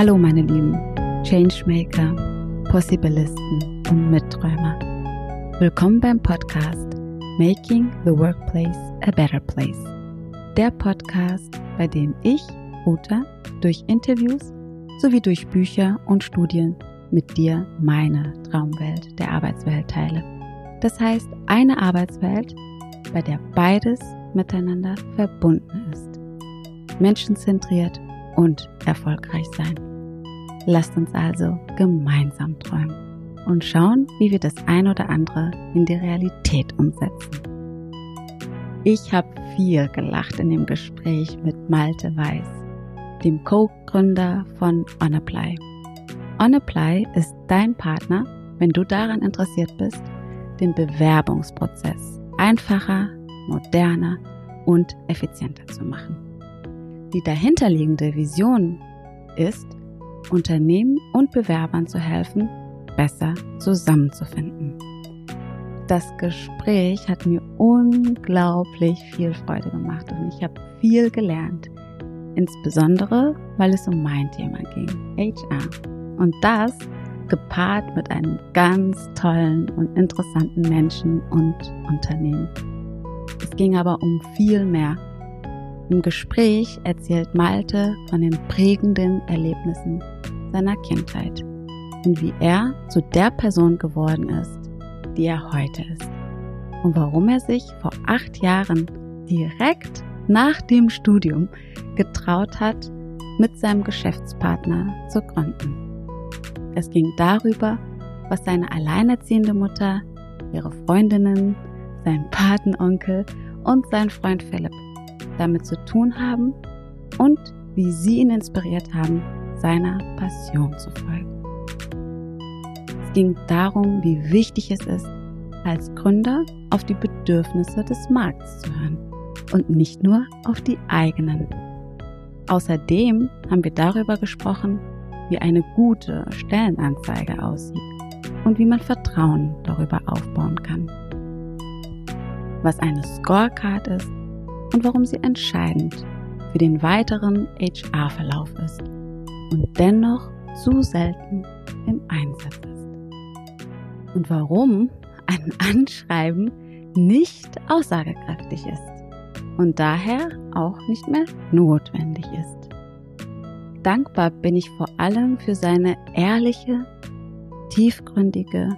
Hallo meine Lieben Changemaker, Possibilisten und Mitträumer. Willkommen beim Podcast Making the Workplace a Better Place. Der Podcast, bei dem ich, Uta, durch Interviews sowie durch Bücher und Studien mit dir meine Traumwelt der Arbeitswelt teile. Das heißt, eine Arbeitswelt, bei der beides miteinander verbunden ist. Menschenzentriert und erfolgreich sein. Lasst uns also gemeinsam träumen und schauen, wie wir das ein oder andere in die Realität umsetzen. Ich habe viel gelacht in dem Gespräch mit Malte Weiß, dem Co-Gründer von OnApply. OnApply ist dein Partner, wenn du daran interessiert bist, den Bewerbungsprozess einfacher, moderner und effizienter zu machen. Die dahinterliegende Vision ist, Unternehmen und Bewerbern zu helfen, besser zusammenzufinden. Das Gespräch hat mir unglaublich viel Freude gemacht und ich habe viel gelernt. Insbesondere, weil es um mein Thema ging, HR. Und das gepaart mit einem ganz tollen und interessanten Menschen und Unternehmen. Es ging aber um viel mehr. Im Gespräch erzählt Malte von den prägenden Erlebnissen seiner Kindheit und wie er zu der Person geworden ist, die er heute ist. Und warum er sich vor acht Jahren direkt nach dem Studium getraut hat, mit seinem Geschäftspartner zu gründen. Es ging darüber, was seine alleinerziehende Mutter, ihre Freundinnen, sein Patenonkel und sein Freund Philipp damit zu tun haben und wie sie ihn inspiriert haben, seiner Passion zu folgen. Es ging darum, wie wichtig es ist, als Gründer auf die Bedürfnisse des Markts zu hören und nicht nur auf die eigenen. Außerdem haben wir darüber gesprochen, wie eine gute Stellenanzeige aussieht und wie man Vertrauen darüber aufbauen kann. Was eine Scorecard ist und warum sie entscheidend für den weiteren HR-Verlauf ist und dennoch zu selten im Einsatz ist. Und warum ein Anschreiben nicht aussagekräftig ist und daher auch nicht mehr notwendig ist. Dankbar bin ich vor allem für seine ehrliche, tiefgründige,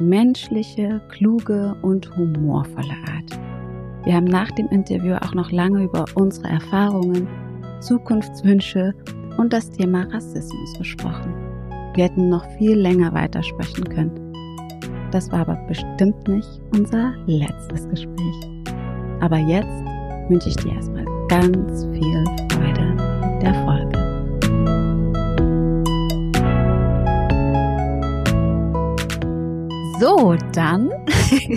menschliche, kluge und humorvolle Art. Wir haben nach dem Interview auch noch lange über unsere Erfahrungen, Zukunftswünsche und das Thema Rassismus gesprochen. Wir hätten noch viel länger weitersprechen können. Das war aber bestimmt nicht unser letztes Gespräch. Aber jetzt wünsche ich dir erstmal ganz viel Freude mit der Folge. So, dann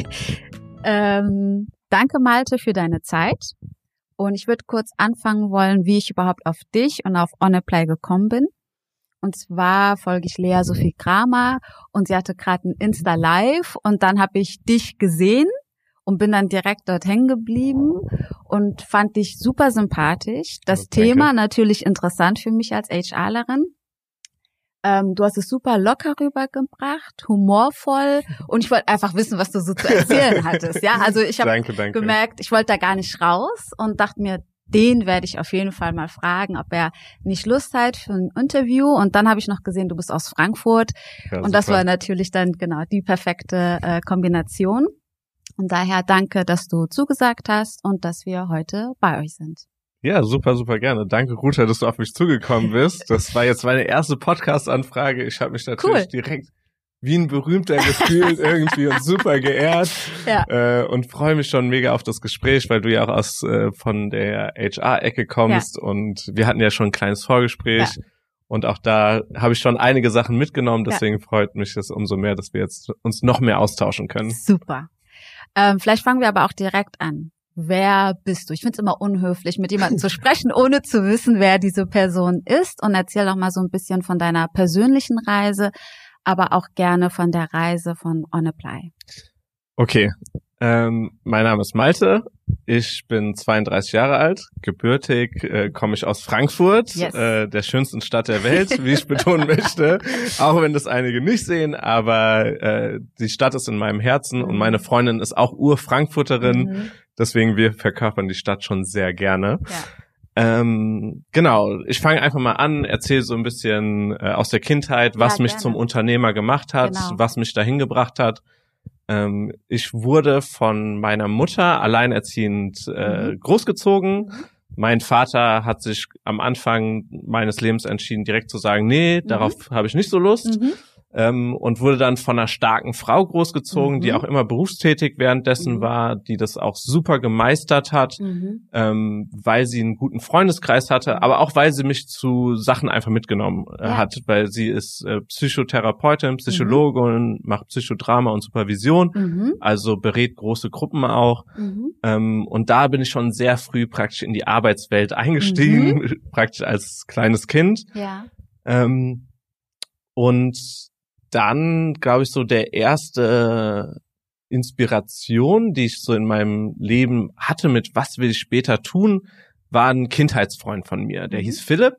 ähm, danke Malte für deine Zeit. Und ich würde kurz anfangen wollen, wie ich überhaupt auf dich und auf OnApply gekommen bin. Und zwar folge ich Lea Sophie Kramer und sie hatte gerade ein Insta Live und dann habe ich dich gesehen und bin dann direkt dort hängen geblieben und fand dich super sympathisch. Das oh, Thema natürlich interessant für mich als HRlerin. Ähm, du hast es super locker rübergebracht, humorvoll und ich wollte einfach wissen, was du so zu erzählen hattest. Ja, also ich habe gemerkt, ich wollte da gar nicht raus und dachte mir, den werde ich auf jeden Fall mal fragen, ob er nicht Lust hat für ein Interview. Und dann habe ich noch gesehen, du bist aus Frankfurt. Ja, und das war natürlich dann genau die perfekte äh, Kombination. Und daher danke, dass du zugesagt hast und dass wir heute bei euch sind. Ja, super, super gerne. Danke, Ruta, dass du auf mich zugekommen bist. Das war jetzt meine erste Podcast-Anfrage. Ich habe mich natürlich cool. direkt wie ein berühmter gefühlt irgendwie und super geehrt ja. äh, und freue mich schon mega auf das Gespräch, weil du ja auch aus äh, von der HR-Ecke kommst ja. und wir hatten ja schon ein kleines Vorgespräch. Ja. Und auch da habe ich schon einige Sachen mitgenommen, deswegen freut mich es umso mehr, dass wir jetzt uns noch mehr austauschen können. Super. Ähm, vielleicht fangen wir aber auch direkt an wer bist du? Ich finde es immer unhöflich, mit jemandem zu sprechen, ohne zu wissen, wer diese Person ist. Und erzähl doch mal so ein bisschen von deiner persönlichen Reise, aber auch gerne von der Reise von On Apply. Okay, Ähm, mein Name ist Malte. Ich bin 32 Jahre alt, gebürtig, äh, komme ich aus Frankfurt, yes. äh, der schönsten Stadt der Welt, wie ich betonen möchte. Auch wenn das einige nicht sehen, aber äh, die Stadt ist in meinem Herzen und meine Freundin ist auch Ur-Frankfurterin. Mhm. Deswegen wir verkörpern die Stadt schon sehr gerne. Ja. Ähm, genau, ich fange einfach mal an, erzähle so ein bisschen äh, aus der Kindheit, was ja, mich zum Unternehmer gemacht hat, genau. was mich dahin gebracht hat. Ähm, ich wurde von meiner Mutter alleinerziehend äh, mhm. großgezogen. Mhm. Mein Vater hat sich am Anfang meines Lebens entschieden, direkt zu sagen, nee, mhm. darauf habe ich nicht so Lust. Ähm, und wurde dann von einer starken Frau großgezogen, mhm. die auch immer berufstätig währenddessen mhm. war, die das auch super gemeistert hat, mhm. ähm, weil sie einen guten Freundeskreis hatte, mhm. aber auch weil sie mich zu Sachen einfach mitgenommen äh, ja. hat, weil sie ist äh, Psychotherapeutin, Psychologin, mhm. macht Psychodrama und Supervision, mhm. also berät große Gruppen auch. Ähm, und da bin ich schon sehr früh praktisch in die Arbeitswelt eingestiegen, praktisch als kleines Kind. Ja. Ähm, und dann, glaube ich, so der erste Inspiration, die ich so in meinem Leben hatte mit was will ich später tun, war ein Kindheitsfreund von mir. Der mhm. hieß Philipp.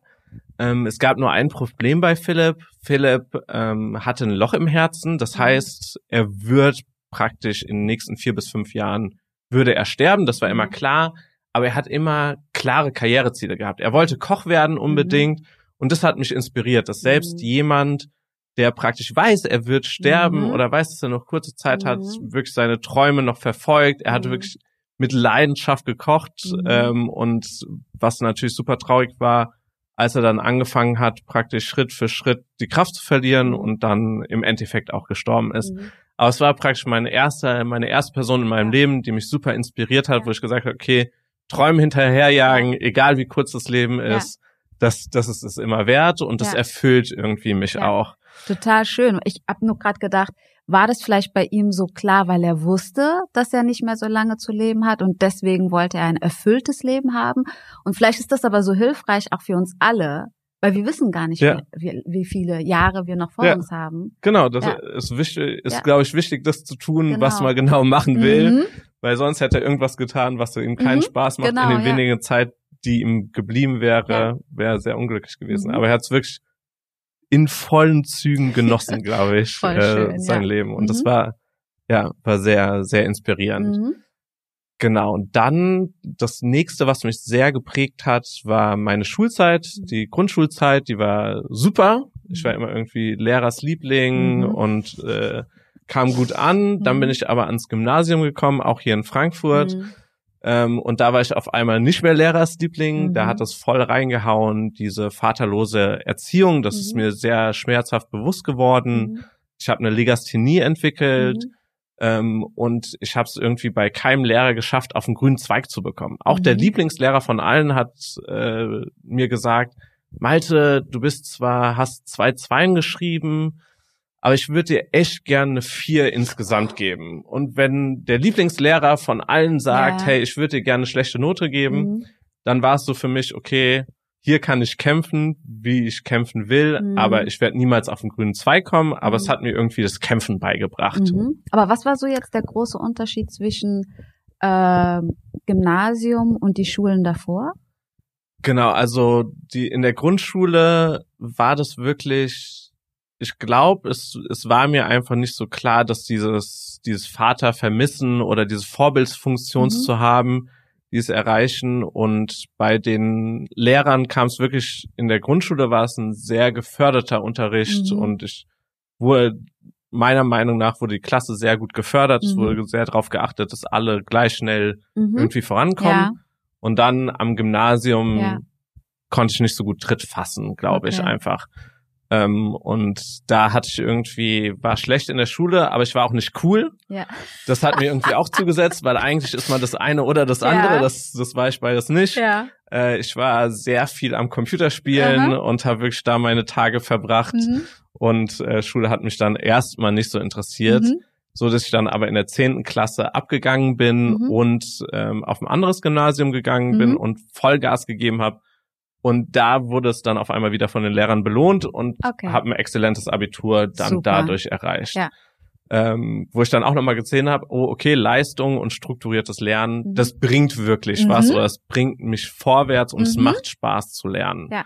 Ähm, es gab nur ein Problem bei Philipp. Philipp ähm, hatte ein Loch im Herzen. Das mhm. heißt, er wird praktisch in den nächsten vier bis fünf Jahren würde er sterben. Das war immer mhm. klar. Aber er hat immer klare Karriereziele gehabt. Er wollte Koch werden unbedingt. Und das hat mich inspiriert, dass selbst jemand, der praktisch weiß, er wird sterben mhm. oder weiß, dass er noch kurze Zeit mhm. hat, wirklich seine Träume noch verfolgt. Er mhm. wirklich mit Leidenschaft gekocht mhm. ähm, und was natürlich super traurig war, als er dann angefangen hat, praktisch Schritt für Schritt die Kraft zu verlieren mhm. und dann im Endeffekt auch gestorben ist. Mhm. Aber es war praktisch meine erste, meine erste Person in meinem Leben, die mich super inspiriert hat, ja. wo ich gesagt habe, okay, Träume hinterherjagen, egal wie kurz das Leben ist, ja. Das, das ist es immer wert und das ja. erfüllt irgendwie mich auch. Total schön. Ich habe nur gerade gedacht, war das vielleicht bei ihm so klar, weil er wusste, dass er nicht mehr so lange zu leben hat und deswegen wollte er ein erfülltes Leben haben? Und vielleicht ist das aber so hilfreich auch für uns alle, weil wir wissen gar nicht, ja. wie, wie, viele Jahre wir noch vor ja. uns haben. Genau, das ja. ist wichtig, ist, glaube ich, wichtig, das zu tun, genau. was man genau machen will, mhm. weil sonst hätte er irgendwas getan, was ihm keinen mhm. Spaß macht genau, in den wenigen Zeit, die ihm geblieben wäre, wäre er sehr unglücklich gewesen. Mhm. Aber er hat es wirklich in vollen Zügen genossen, glaube ich, äh, schön, sein ja. Leben. Und mhm. das war, ja, war sehr, sehr inspirierend. Mhm. Genau. Und dann das nächste, was mich sehr geprägt hat, war meine Schulzeit, mhm. die Grundschulzeit, die war super. Ich war mhm. immer irgendwie Lehrers Liebling mhm. und äh, kam gut an. Dann bin ich aber ans Gymnasium gekommen, auch hier in Frankfurt. Ähm, und da war ich auf einmal nicht mehr Lehrersliebling. Mhm. Da hat es voll reingehauen, diese vaterlose Erziehung. Das mhm. ist mir sehr schmerzhaft bewusst geworden. Mhm. Ich habe eine Legasthenie entwickelt. Mhm. Ähm, und ich habe es irgendwie bei keinem Lehrer geschafft, auf einen grünen Zweig zu bekommen. Auch der mhm. Lieblingslehrer von allen hat äh, mir gesagt, Malte, du bist zwar, hast zwei Zweien geschrieben, aber ich würde dir echt gerne eine vier insgesamt geben. Und wenn der Lieblingslehrer von allen sagt, ja. hey, ich würde dir gerne eine schlechte Note geben, mhm. dann war es so für mich, okay, hier kann ich kämpfen, wie ich kämpfen will, mhm. aber ich werde niemals auf den grünen Zweig kommen, aber mhm. es hat mir irgendwie das Kämpfen beigebracht. Mhm. Aber was war so jetzt der große Unterschied zwischen äh, Gymnasium und die Schulen davor? Genau, also die in der Grundschule war das wirklich ich glaube, es, es war mir einfach nicht so klar, dass dieses, dieses Vater vermissen oder diese Vorbildsfunktion mhm. zu haben, dieses erreichen. Und bei den Lehrern kam es wirklich, in der Grundschule war es ein sehr geförderter Unterricht mhm. und ich wurde, meiner Meinung nach wurde die Klasse sehr gut gefördert. Mhm. Es wurde sehr darauf geachtet, dass alle gleich schnell mhm. irgendwie vorankommen. Ja. Und dann am Gymnasium ja. konnte ich nicht so gut Tritt fassen, glaube okay. ich einfach. Ähm, und da hatte ich irgendwie, war schlecht in der Schule, aber ich war auch nicht cool. Ja. Das hat mir irgendwie auch zugesetzt, weil eigentlich ist man das eine oder das andere. Ja. Das, das war ich beides nicht. Ja. Äh, ich war sehr viel am Computerspielen Aha. und habe wirklich da meine Tage verbracht. Mhm. Und äh, Schule hat mich dann erstmal nicht so interessiert. Mhm. So dass ich dann aber in der zehnten Klasse abgegangen bin mhm. und ähm, auf ein anderes Gymnasium gegangen bin mhm. und Vollgas gegeben habe und da wurde es dann auf einmal wieder von den Lehrern belohnt und okay. habe ein exzellentes Abitur dann Super. dadurch erreicht. Ja. ähm, wo ich dann auch nochmal gesehen habe, oh, okay, Leistung und strukturiertes Lernen, mhm. das bringt wirklich mhm. was oder es bringt mich vorwärts und mhm. es macht Spaß zu lernen. Ja.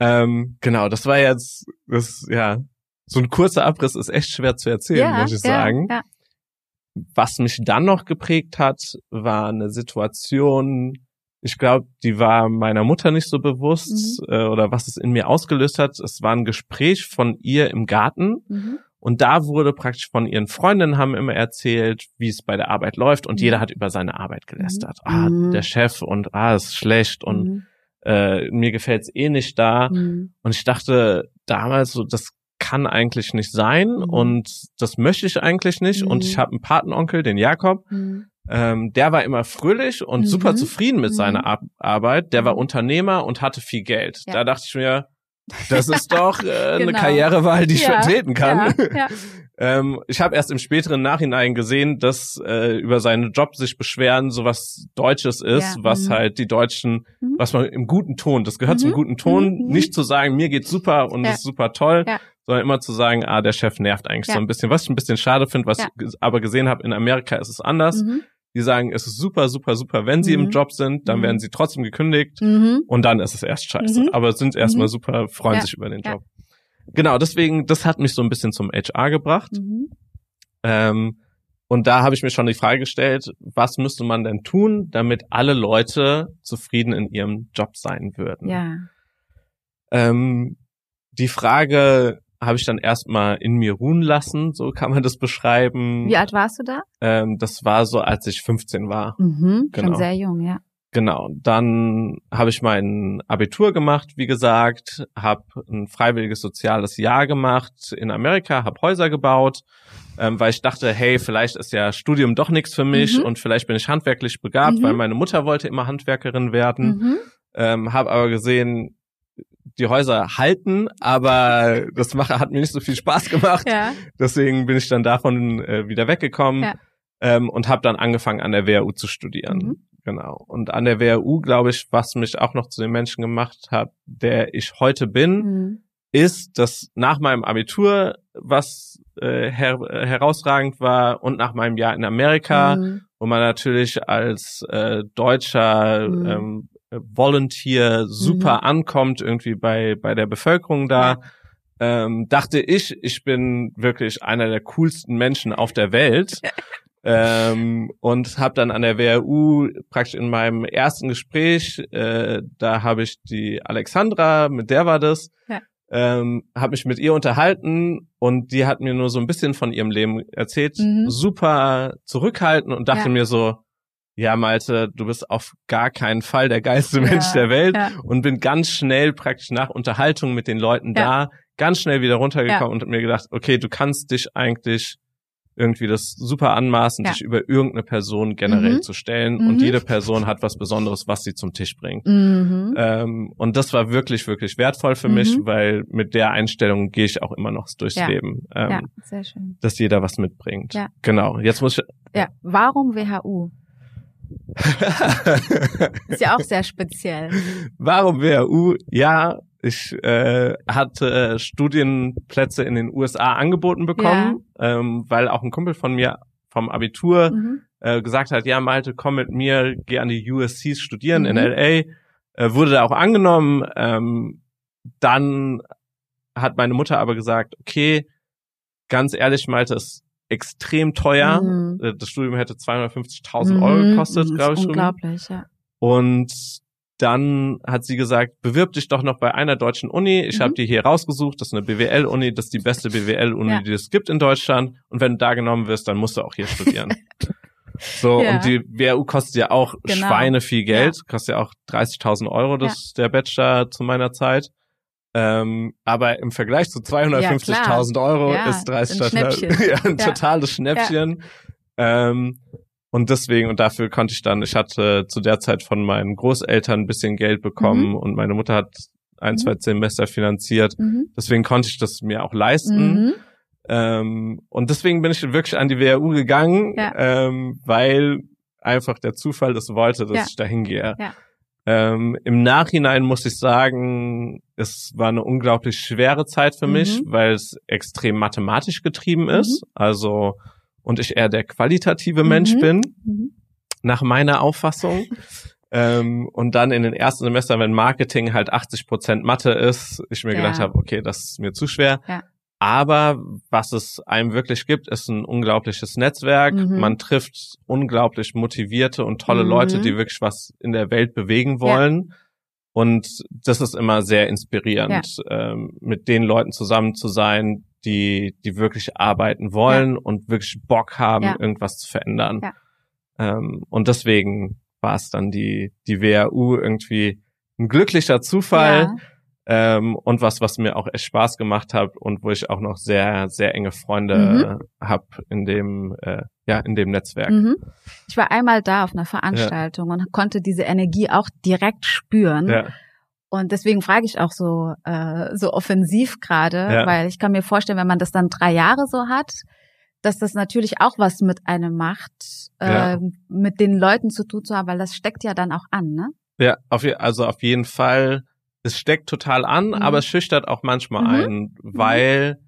Ähm, genau, das war jetzt, das, ja, so ein kurzer Abriss ist echt schwer zu erzählen, ja, muss ich ja, sagen. Ja. Was mich dann noch geprägt hat, war eine Situation, ich glaube, die war meiner Mutter nicht so bewusst mhm. äh, oder was es in mir ausgelöst hat. Es war ein Gespräch von ihr im Garten mhm. und da wurde praktisch von ihren Freundinnen haben immer erzählt, wie es bei der Arbeit läuft und mhm. jeder hat über seine Arbeit gelästert. Mhm. Ah, mhm. der Chef und ah, ist schlecht und mhm. äh, mir gefällt's eh nicht da. Und ich dachte damals so, das kann eigentlich nicht sein mhm. und das möchte ich eigentlich nicht. Mhm. Und ich habe einen Patenonkel, den Jakob, mhm. Ähm, der war immer fröhlich und super mhm. zufrieden mit seiner mhm. Ar Arbeit. Der war mhm. Unternehmer und hatte viel Geld. Ja. Da dachte ich mir, das ist doch äh, genau. eine Karrierewahl, die ich ja. vertreten kann. Ja. Ähm, ich habe erst im späteren Nachhinein gesehen, dass äh, über seinen Job sich beschweren so was Deutsches ist, was mhm. halt die Deutschen, mhm. was man im guten Ton, das gehört mhm. zum guten Ton, mhm. nicht zu sagen, mir geht's super und es ist super toll, sondern immer zu sagen, ah, der Chef nervt eigentlich so ein bisschen. Was ich ein bisschen schade finde, was ich aber gesehen habe, in Amerika ist es anders. Die sagen, es ist super, super, super, wenn sie mhm. im Job sind, dann mhm. werden sie trotzdem gekündigt mhm. und dann ist es erst scheiße. Mhm. Aber sind erstmal mhm. super, freuen ja. sich über den Job. Ja. Genau, deswegen, das hat mich so ein bisschen zum HR gebracht. Mhm. Ähm, und da habe ich mir schon die Frage gestellt, was müsste man denn tun, damit alle Leute zufrieden in ihrem Job sein würden? Ja. Ähm, die Frage habe ich dann erstmal in mir ruhen lassen, so kann man das beschreiben. Wie alt warst du da? Ähm, das war so, als ich 15 war. Mhm, genau. Schon sehr jung, ja. Genau. Dann habe ich mein Abitur gemacht, wie gesagt, habe ein freiwilliges soziales Jahr gemacht in Amerika, habe Häuser gebaut, ähm, weil ich dachte, hey, vielleicht ist ja Studium doch nichts für mich mhm. und vielleicht bin ich handwerklich begabt, mhm. weil meine Mutter wollte immer Handwerkerin werden. Mhm. Ähm, habe aber gesehen, die Häuser halten, aber das mache, hat mir nicht so viel Spaß gemacht. Ja. Deswegen bin ich dann davon äh, wieder weggekommen ja. ähm, und habe dann angefangen an der WHU zu studieren. Mhm. Genau. Und an der WHU, glaube ich, was mich auch noch zu dem Menschen gemacht hat, der ich heute bin, mhm. ist, dass nach meinem Abitur, was äh, her herausragend war, und nach meinem Jahr in Amerika, mhm. wo man natürlich als äh, Deutscher mhm. ähm, Volunteer super mhm. ankommt irgendwie bei bei der Bevölkerung da. Ähm, dachte ich, ich bin wirklich einer der coolsten Menschen auf der Welt. ähm, und habe dann an der WRU praktisch in meinem ersten Gespräch, äh, da habe ich die Alexandra, mit der war das, ja. ähm, habe mich mit ihr unterhalten und die hat mir nur so ein bisschen von ihrem Leben erzählt, mhm. super zurückhaltend und dachte ja. mir so, ja, Malte, du bist auf gar keinen Fall der geilste ja, Mensch der Welt ja. und bin ganz schnell praktisch nach Unterhaltung mit den Leuten ja. da ganz schnell wieder runtergekommen und mir gedacht, okay, du kannst dich eigentlich irgendwie das super anmaßen, dich über irgendeine Person generell mhm. zu stellen mhm. und jede Person hat was Besonderes, was sie zum Tisch bringt. Mhm. Ähm, und das war wirklich, wirklich wertvoll für mich, mhm. weil mit der Einstellung gehe ich auch immer noch durchs Leben. Ähm, ja, sehr schön. Dass jeder was mitbringt. Ja. Genau. Jetzt muss ich. Ja, warum WHU? ist ja auch sehr speziell. Warum WHU? Ja, ich äh, hatte äh, Studienplätze in den USA angeboten bekommen, ja. ähm, weil auch ein Kumpel von mir vom Abitur mhm. äh, gesagt hat, ja Malte, komm mit mir, geh an die USCs studieren mhm. in LA. Äh, wurde da auch angenommen. Ähm, dann hat meine Mutter aber gesagt, okay, ganz ehrlich, Malte, es extrem teuer. Mhm. Äh, das Studium hätte 250.000 mhm. Euro gekostet, glaube ich. Unglaublich, schon. ja. Und dann hat sie gesagt, bewirb dich doch noch bei einer deutschen Uni. Ich mhm. habe dir hier rausgesucht, das ist eine BWL-Uni, das ist die beste BWL-Uni, ja. die es gibt in Deutschland. Und wenn du da genommen wirst, dann musst du auch hier studieren. so, ja. und die WHU kostet ja auch genau. Schweine viel Geld, ja. kostet ja auch 30.000 Euro, das ist der Bachelor zu meiner Zeit. Ähm, aber im Vergleich zu 250.000 ja, Euro ja, ist 30 ein, ja, ein totales Schnäppchen. Ähm, und deswegen, und dafür konnte ich dann, ich hatte zu der Zeit von meinen Großeltern ein bisschen Geld bekommen mhm. und meine Mutter hat ein, mhm. zwei Semester finanziert. Mhm. Deswegen konnte ich das mir auch leisten. Mhm. Ähm, und deswegen bin ich wirklich an die WHU gegangen, ähm, weil einfach der Zufall das wollte, dass ich da hingehe. Ähm, Im Nachhinein muss ich sagen, es war eine unglaublich schwere Zeit für mich, mhm. weil es extrem mathematisch getrieben ist. Mhm. Also und ich eher der qualitative Mensch mhm. bin, mhm. nach meiner Auffassung. ähm, und dann in den ersten Semestern, wenn Marketing halt 80 Prozent Mathe ist, ich mir ja. gedacht habe, okay, das ist mir zu schwer. Ja. Aber was es einem wirklich gibt, ist ein unglaubliches Netzwerk. Mhm. Man trifft unglaublich motivierte und tolle mhm. Leute, die wirklich was in der Welt bewegen wollen. Ja. Und das ist immer sehr inspirierend, ja. ähm, mit den Leuten zusammen zu sein, die, die wirklich arbeiten wollen ja. und wirklich Bock haben, irgendwas zu verändern. Ähm, und deswegen war es dann die, die WAU irgendwie ein glücklicher Zufall ähm, und was, was mir auch echt Spaß gemacht hat und wo ich auch noch sehr, sehr enge Freunde mhm. habe in dem, äh, ja, in dem Netzwerk. Mhm. Ich war einmal da auf einer Veranstaltung ja. und konnte diese Energie auch direkt spüren. Ja. Und deswegen frage ich auch so, äh, so offensiv gerade, ja. weil ich kann mir vorstellen, wenn man das dann drei Jahre so hat, dass das natürlich auch was mit einem macht, äh, mit den Leuten zu tun zu haben, weil das steckt ja dann auch an, ne? Ja, auf, also auf jeden Fall es steckt total an, mhm. aber es schüchtert auch manchmal mhm. ein, mhm. weil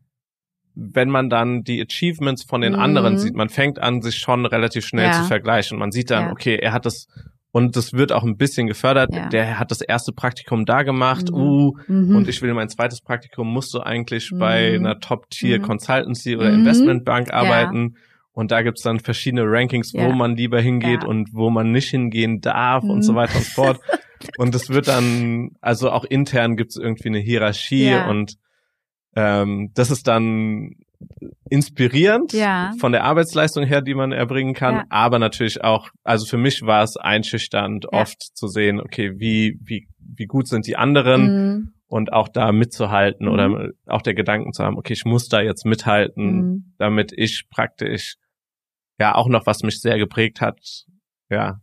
wenn man dann die Achievements von den mhm. anderen sieht, man fängt an, sich schon relativ schnell ja. zu vergleichen. Man sieht dann, ja. okay, er hat das und das wird auch ein bisschen gefördert. Ja. Der hat das erste Praktikum da gemacht, mhm. uh, mhm. und ich will mein zweites Praktikum, musst du eigentlich bei einer Top-Tier Consultancy oder Investmentbank arbeiten. Und da gibt's dann verschiedene Rankings, wo man lieber hingeht und wo man nicht hingehen darf und so weiter und so fort. Und es wird dann, also auch intern gibt es irgendwie eine Hierarchie ja. und ähm, das ist dann inspirierend ja. von der Arbeitsleistung her, die man erbringen kann, ja. aber natürlich auch, also für mich war es einschüchternd, oft zu sehen, okay, wie, wie, wie gut sind die anderen mhm. und auch da mitzuhalten mhm. oder auch der Gedanken zu haben, okay, ich muss da jetzt mithalten, mhm. damit ich praktisch ja auch noch, was mich sehr geprägt hat, ja,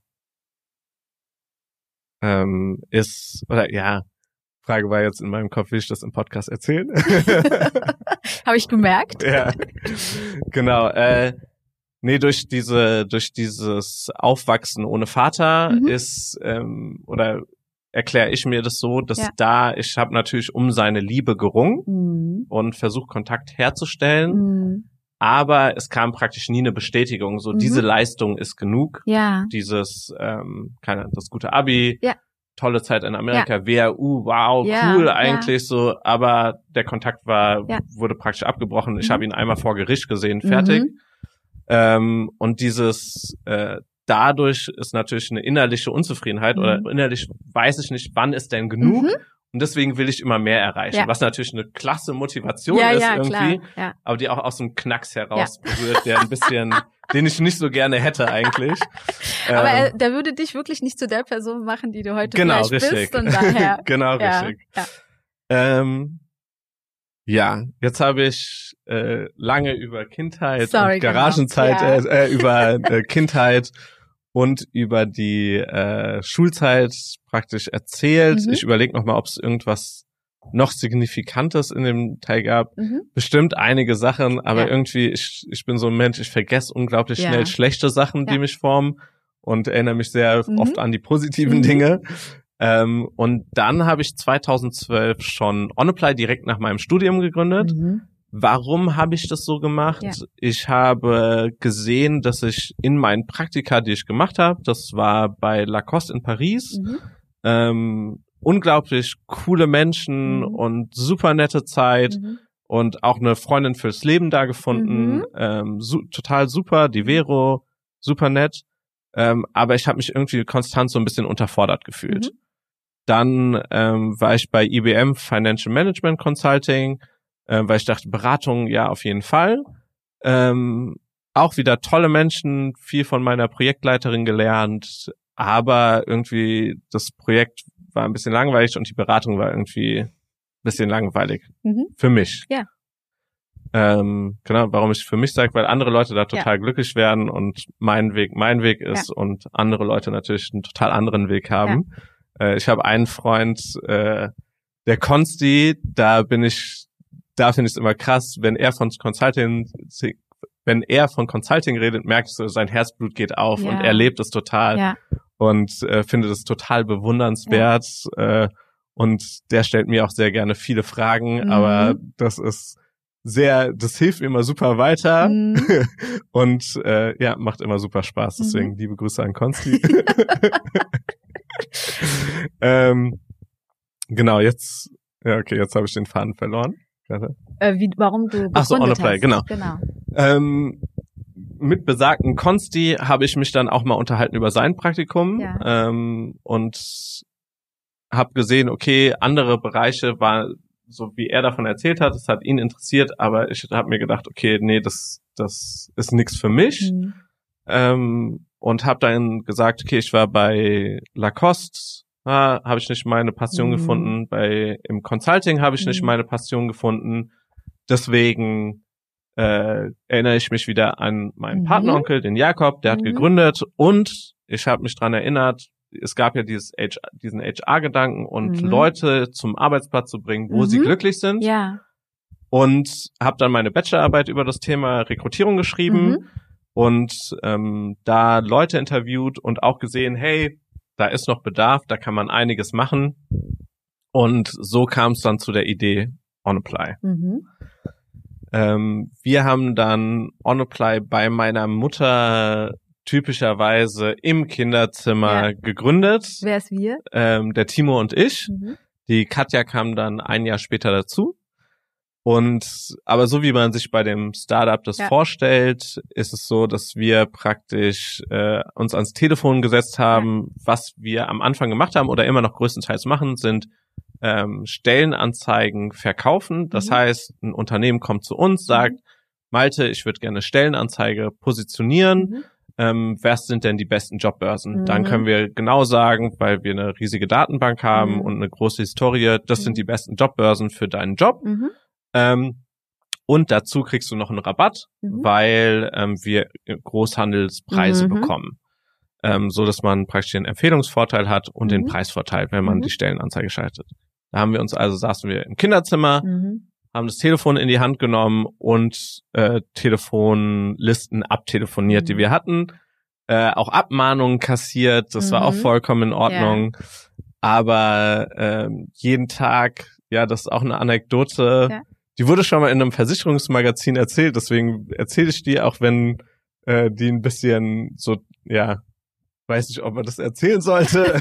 ähm, ist, oder ja, Frage war jetzt in meinem Kopf, will ich das im Podcast erzählen? Habe ich gemerkt. ja, genau. Äh, nee, durch diese, durch dieses Aufwachsen ohne Vater mhm. ist, ähm, oder erkläre ich mir das so, dass ja. da, ich habe natürlich um seine Liebe gerungen mhm. und versucht Kontakt herzustellen. Mhm aber es kam praktisch nie eine Bestätigung. So, mhm. diese Leistung ist genug. Ja. Dieses, ähm, keine, das gute Abi. Ja. Tolle Zeit in Amerika, ja. WHU, wow, ja, cool eigentlich ja. so, aber der Kontakt war, wurde praktisch abgebrochen. Ich mhm. habe ihn einmal vor Gericht gesehen, fertig. Mhm. Ähm, und dieses äh, dadurch ist natürlich eine innerliche Unzufriedenheit mhm. oder innerlich weiß ich nicht, wann ist denn genug? Mhm. Und deswegen will ich immer mehr erreichen, ja. was natürlich eine klasse Motivation ja, ist ja, irgendwie, klar, aber die auch aus dem Knacks heraus berührt, der ein bisschen, den ich nicht so gerne hätte eigentlich. Aber ähm, er, der würde dich wirklich nicht zu der Person machen, die du heute genau, richtig. bist und daher. genau, richtig. Ähm, ja, jetzt habe ich äh, lange über Kindheit Sorry, und genau. Garagenzeit, genau. äh, äh, über äh, Kindheit und über die äh, Schulzeit praktisch erzählt. Mhm. Ich überlege nochmal, ob es irgendwas noch Signifikantes in dem Teil gab. Mhm. Bestimmt einige Sachen, aber ja. irgendwie, ich, ich bin so ein Mensch, ich vergesse unglaublich ja. schnell schlechte Sachen, ja. die mich formen und erinnere mich sehr mhm. oft an die positiven mhm. Dinge. Ähm, und dann habe ich 2012 schon OnApply direkt nach meinem Studium gegründet. Mhm. Warum habe ich das so gemacht? Ja. Ich habe gesehen, dass ich in meinen Praktika, die ich gemacht habe, das war bei Lacoste in Paris, mhm. ähm, unglaublich coole Menschen mhm. und super nette Zeit mhm. und auch eine Freundin fürs Leben da gefunden. Mhm. Ähm, su total super, die Vero, super nett. Ähm, aber ich habe mich irgendwie konstant so ein bisschen unterfordert gefühlt. Mhm. Dann ähm, war ich bei IBM Financial Management Consulting äh, weil ich dachte, Beratung, ja, auf jeden Fall. Ähm, auch wieder tolle Menschen, viel von meiner Projektleiterin gelernt, aber irgendwie das Projekt war ein bisschen langweilig und die Beratung war irgendwie ein bisschen langweilig mhm. für mich. Ja. Ähm, genau, warum ich für mich sage, weil andere Leute da total ja. glücklich werden und mein Weg mein Weg ist ja. und andere Leute natürlich einen total anderen Weg haben. Ja. Äh, ich habe einen Freund, äh, der Konsti, da bin ich da finde ich es immer krass, wenn er von Consulting, wenn er von Consulting redet, merkst du, sein Herzblut geht auf ja. und er lebt es total. Ja. und äh, finde das total bewundernswert. Ja. Äh, und der stellt mir auch sehr gerne viele Fragen, mhm. aber das ist sehr, das hilft mir immer super weiter mhm. und äh, ja, macht immer super Spaß. Deswegen mhm. liebe Grüße an Konsti. ähm, genau, jetzt, ja, okay, jetzt habe ich den Faden verloren. Äh, wie, warum du Ach so, on the play, genau. genau. Ähm, mit besagten Konsti habe ich mich dann auch mal unterhalten über sein Praktikum ja. ähm, und habe gesehen, okay, andere Bereiche war so wie er davon erzählt hat, es hat ihn interessiert, aber ich habe mir gedacht, okay, nee, das das ist nichts für mich. Mhm. Ähm, und habe dann gesagt, okay, ich war bei Lacoste, ah, habe ich nicht meine Passion mhm. gefunden, bei im Consulting habe ich mhm. nicht meine Passion gefunden. Deswegen äh, erinnere ich mich wieder an meinen mhm. Partneronkel, den Jakob, der hat mhm. gegründet und ich habe mich dran erinnert, es gab ja dieses H diesen HR-Gedanken und mhm. Leute zum Arbeitsplatz zu bringen, wo mhm. sie glücklich sind. Ja. Und habe dann meine Bachelorarbeit über das Thema Rekrutierung geschrieben mhm. und ähm, da Leute interviewt und auch gesehen, hey, da ist noch Bedarf, da kann man einiges machen. Und so kam es dann zu der Idee On Apply. Mhm. Ähm, wir haben dann On Apply bei meiner Mutter typischerweise im Kinderzimmer ja. gegründet. Wer ist wir? Ähm, der Timo und ich. Mhm. Die Katja kam dann ein Jahr später dazu. Und aber so wie man sich bei dem Startup das ja. vorstellt, ist es so, dass wir praktisch äh, uns ans Telefon gesetzt haben. Ja. Was wir am Anfang gemacht haben oder immer noch größtenteils machen, sind ähm, Stellenanzeigen verkaufen. Das mhm. heißt, ein Unternehmen kommt zu uns, sagt, mhm. Malte, ich würde gerne Stellenanzeige positionieren. Mhm ähm, was sind denn die besten Jobbörsen? Mhm. Dann können wir genau sagen, weil wir eine riesige Datenbank haben mhm. und eine große Historie, das mhm. sind die besten Jobbörsen für deinen Job. Mhm. Ähm, und dazu kriegst du noch einen Rabatt, mhm. weil ähm, wir Großhandelspreise mhm. bekommen. Ähm, so dass man praktisch den Empfehlungsvorteil hat und den Preisvorteil, wenn man die Stellenanzeige schaltet. Da haben wir uns also, saßen wir im Kinderzimmer, haben das Telefon in die Hand genommen und äh, Telefonlisten abtelefoniert, mhm. die wir hatten. Äh, auch Abmahnungen kassiert, das mhm. war auch mhm. vollkommen in Ordnung. Ja. Aber äh, jeden Tag, ja, das ist auch eine Anekdote. Ja. Die wurde schon mal in einem Versicherungsmagazin erzählt, deswegen erzähle ich die, auch wenn äh, die ein bisschen so, ja, weiß nicht, ob man das erzählen sollte.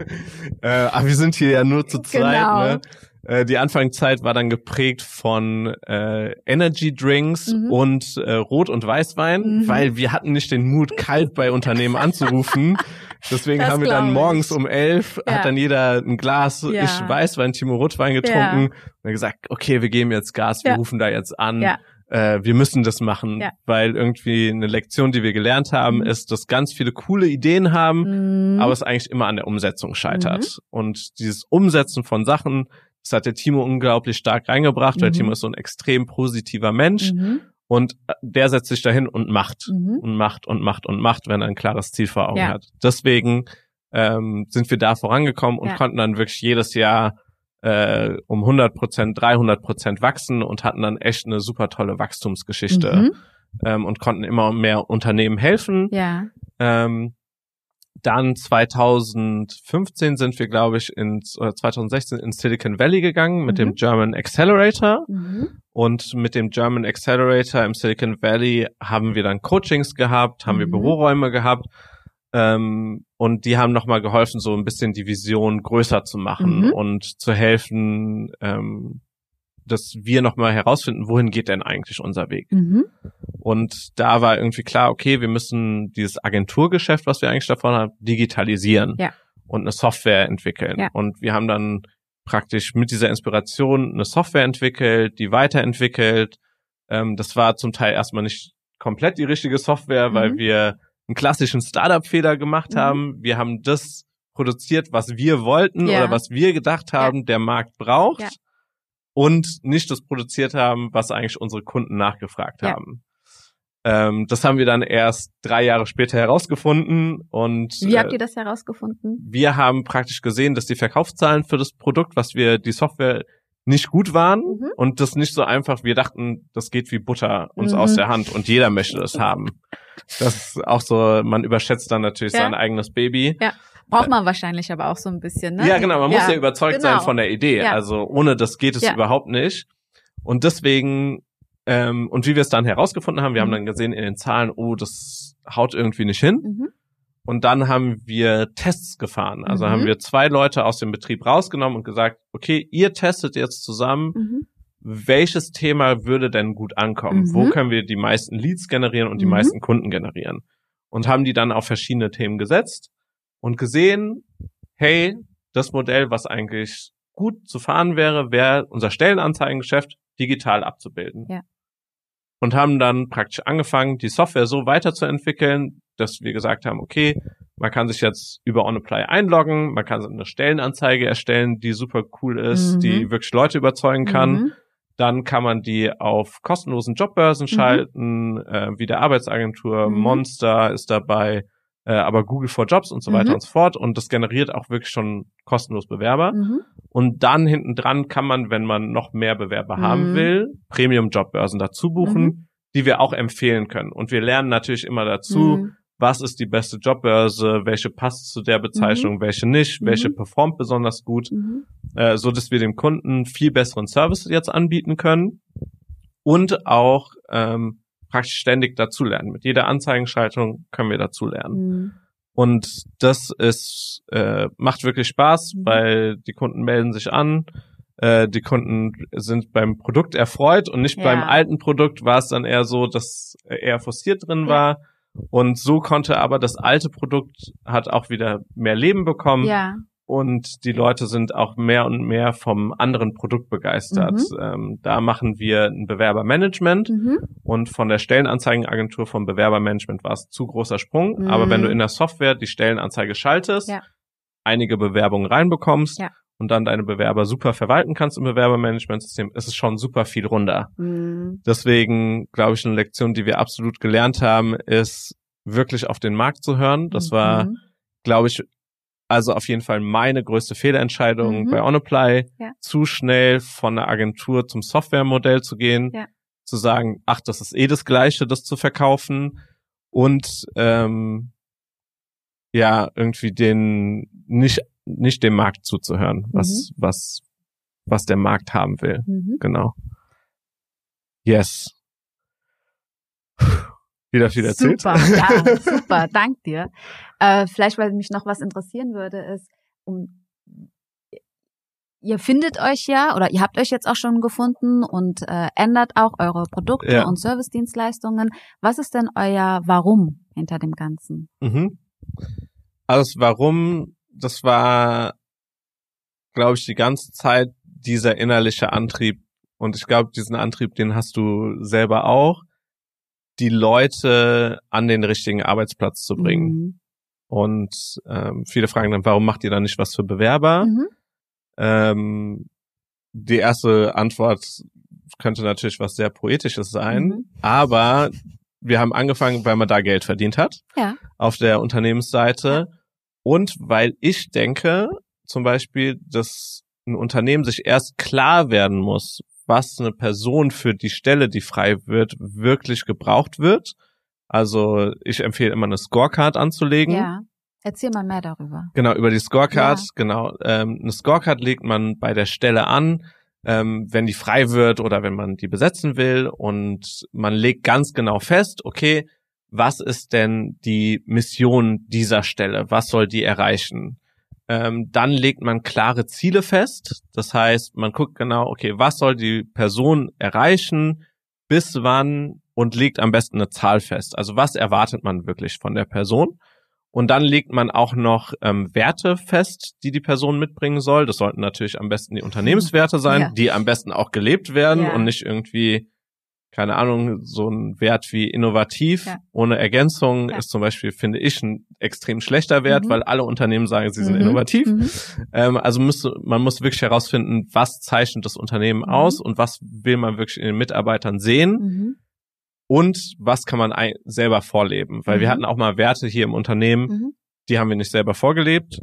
äh, aber wir sind hier ja nur zu zweit, genau. ne? Äh, die Anfangszeit war dann geprägt von äh, Energy Drinks mhm. und äh, Rot- und Weißwein, mhm. weil wir hatten nicht den Mut, kalt bei Unternehmen anzurufen. Deswegen das haben wir dann morgens um elf, ja. hat dann jeder ein Glas, ja. ich Weißwein, Timo Rotwein getrunken ja. und gesagt, okay, wir geben jetzt Gas, wir rufen da jetzt an. Äh, wir müssen das machen, weil irgendwie eine Lektion, die wir gelernt haben, mhm. ist, dass ganz viele coole Ideen haben, mhm. aber es eigentlich immer an der Umsetzung scheitert. Mhm. Und dieses Umsetzen von Sachen, das hat der Timo unglaublich stark reingebracht, mhm. weil Timo ist so ein extrem positiver Mensch. Mhm. Und äh, der setzt sich dahin und macht mhm. und macht und macht und macht, wenn er ein klares Ziel vor Augen ja. hat. Deswegen ähm, sind wir da vorangekommen und ja. konnten dann wirklich jedes Jahr äh, um 100 Prozent, 300 Prozent wachsen und hatten dann echt eine super tolle Wachstumsgeschichte mhm. ähm, und konnten immer mehr Unternehmen helfen. Ja. Ähm, dann 2015 sind wir, glaube ich, ins, oder 2016 ins Silicon Valley gegangen mit mhm. dem German Accelerator. Mhm. Und mit dem German Accelerator im Silicon Valley haben wir dann Coachings gehabt, haben mhm. wir Büroräume gehabt. Ähm, und die haben nochmal geholfen, so ein bisschen die Vision größer zu machen mhm. und zu helfen, ähm, dass wir nochmal herausfinden, wohin geht denn eigentlich unser Weg. Mhm. Und da war irgendwie klar, okay, wir müssen dieses Agenturgeschäft, was wir eigentlich davon haben, digitalisieren ja. und eine Software entwickeln. Ja. Und wir haben dann praktisch mit dieser Inspiration eine Software entwickelt, die weiterentwickelt. Ähm, das war zum Teil erstmal nicht komplett die richtige Software, mhm. weil wir einen klassischen Startup-Fehler gemacht mhm. haben. Wir haben das produziert, was wir wollten ja. oder was wir gedacht haben, der Markt braucht und nicht das produziert haben, was eigentlich unsere Kunden nachgefragt ja. haben. Ähm, das haben wir dann erst drei Jahre später herausgefunden und wie habt äh, ihr das herausgefunden? Wir haben praktisch gesehen, dass die Verkaufszahlen für das Produkt, was wir die Software nicht gut waren mhm. und das nicht so einfach, wir dachten, das geht wie Butter uns mhm. aus der Hand und jeder möchte das haben. Das ist auch so, man überschätzt dann natürlich ja. sein eigenes Baby. Ja. Braucht man wahrscheinlich aber auch so ein bisschen, ne? Ja, genau, man ja. muss ja überzeugt genau. sein von der Idee. Ja. Also ohne das geht es überhaupt nicht. Und deswegen, ähm, und wie wir es dann herausgefunden haben, wir mhm. haben dann gesehen in den Zahlen, oh, das haut irgendwie nicht hin. Mhm. Und dann haben wir Tests gefahren. Also mhm. haben wir zwei Leute aus dem Betrieb rausgenommen und gesagt, okay, ihr testet jetzt zusammen, mhm. welches Thema würde denn gut ankommen? Mhm. Wo können wir die meisten Leads generieren und die mhm. meisten Kunden generieren? Und haben die dann auf verschiedene Themen gesetzt und gesehen, hey, das Modell, was eigentlich gut zu fahren wäre, wäre unser Stellenanzeigengeschäft digital abzubilden. Ja. Und haben dann praktisch angefangen, die Software so weiterzuentwickeln, dass wir gesagt haben, okay, man kann sich jetzt über OnApply einloggen, man kann eine Stellenanzeige erstellen, die super cool ist, mhm. die wirklich Leute überzeugen kann. Mhm. Dann kann man die auf kostenlosen Jobbörsen mhm. schalten, äh, wie der Arbeitsagentur, mhm. Monster ist dabei, äh, aber Google for Jobs und so weiter mhm. und so fort. Und das generiert auch wirklich schon kostenlos Bewerber. Mhm. Und dann hinten dran kann man, wenn man noch mehr Bewerber haben will, Premium-Jobbörsen dazu buchen, die wir auch empfehlen können. Und wir lernen natürlich immer dazu, was ist die beste Jobbörse, welche passt zu der Bezeichnung, mhm. welche nicht, mhm. welche performt besonders gut, mhm. äh, so dass wir dem Kunden viel besseren Service jetzt anbieten können und auch ähm, praktisch ständig dazulernen. Mit jeder Anzeigenschaltung können wir dazulernen. Mhm. Und das ist äh, macht wirklich Spaß, mhm. weil die Kunden melden sich an, äh, die Kunden sind beim Produkt erfreut und nicht ja. beim alten Produkt war es dann eher so, dass eher forciert drin ja. war und so konnte aber das alte Produkt hat auch wieder mehr Leben bekommen. Ja. Und die Leute sind auch mehr und mehr vom anderen Produkt begeistert. Mhm. Ähm, da machen wir ein Bewerbermanagement mhm. und von der Stellenanzeigenagentur vom Bewerbermanagement war es zu großer Sprung. Mhm. Aber wenn du in der Software die Stellenanzeige schaltest, ja. einige Bewerbungen reinbekommst ja und dann deine Bewerber super verwalten kannst im Bewerbermanagementsystem, ist es schon super viel runder. Mhm. Deswegen glaube ich, eine Lektion, die wir absolut gelernt haben, ist wirklich auf den Markt zu hören. Das mhm. war, glaube ich, also auf jeden Fall meine größte Fehlentscheidung mhm. bei OnApply, ja. zu schnell von der Agentur zum Softwaremodell zu gehen, ja. zu sagen, ach, das ist eh das Gleiche, das zu verkaufen und ähm, ja, irgendwie den nicht nicht dem Markt zuzuhören, was, mhm. was, was der Markt haben will. Mhm. Genau. Yes. Wieder viel erzählt. Super, ja, super, dank dir. Äh, vielleicht, weil mich noch was interessieren würde, ist, um, ihr findet euch ja oder ihr habt euch jetzt auch schon gefunden und äh, ändert auch eure Produkte ja. und Servicedienstleistungen. Was ist denn euer Warum hinter dem Ganzen? Mhm. Also Warum das war, glaube ich, die ganze Zeit dieser innerliche Antrieb. Und ich glaube, diesen Antrieb, den hast du selber auch, die Leute an den richtigen Arbeitsplatz zu bringen. Mhm. Und ähm, viele fragen dann, warum macht ihr da nicht was für Bewerber? Mhm. Ähm, die erste Antwort könnte natürlich was sehr Poetisches sein, mhm. aber wir haben angefangen, weil man da Geld verdient hat. Ja. Auf der Unternehmensseite. Ja. Und weil ich denke, zum Beispiel, dass ein Unternehmen sich erst klar werden muss, was eine Person für die Stelle, die frei wird, wirklich gebraucht wird. Also ich empfehle immer eine Scorecard anzulegen. Ja. Erzähl mal mehr darüber. Genau, über die Scorecard, ja. genau. Ähm, eine Scorecard legt man bei der Stelle an, ähm, wenn die frei wird oder wenn man die besetzen will und man legt ganz genau fest, okay, was ist denn die Mission dieser Stelle? Was soll die erreichen? Ähm, dann legt man klare Ziele fest. Das heißt, man guckt genau, okay, was soll die Person erreichen, bis wann und legt am besten eine Zahl fest. Also was erwartet man wirklich von der Person? Und dann legt man auch noch ähm, Werte fest, die die Person mitbringen soll. Das sollten natürlich am besten die Unternehmenswerte sein, ja. die am besten auch gelebt werden ja. und nicht irgendwie keine Ahnung, so ein Wert wie innovativ ja. ohne Ergänzung ja. ist zum Beispiel, finde ich, ein extrem schlechter Wert, mhm. weil alle Unternehmen sagen, sie sind mhm. innovativ. Mhm. Ähm, also müsste, man muss wirklich herausfinden, was zeichnet das Unternehmen mhm. aus und was will man wirklich in den Mitarbeitern sehen mhm. und was kann man selber vorleben. Weil wir mhm. hatten auch mal Werte hier im Unternehmen, die haben wir nicht selber vorgelebt.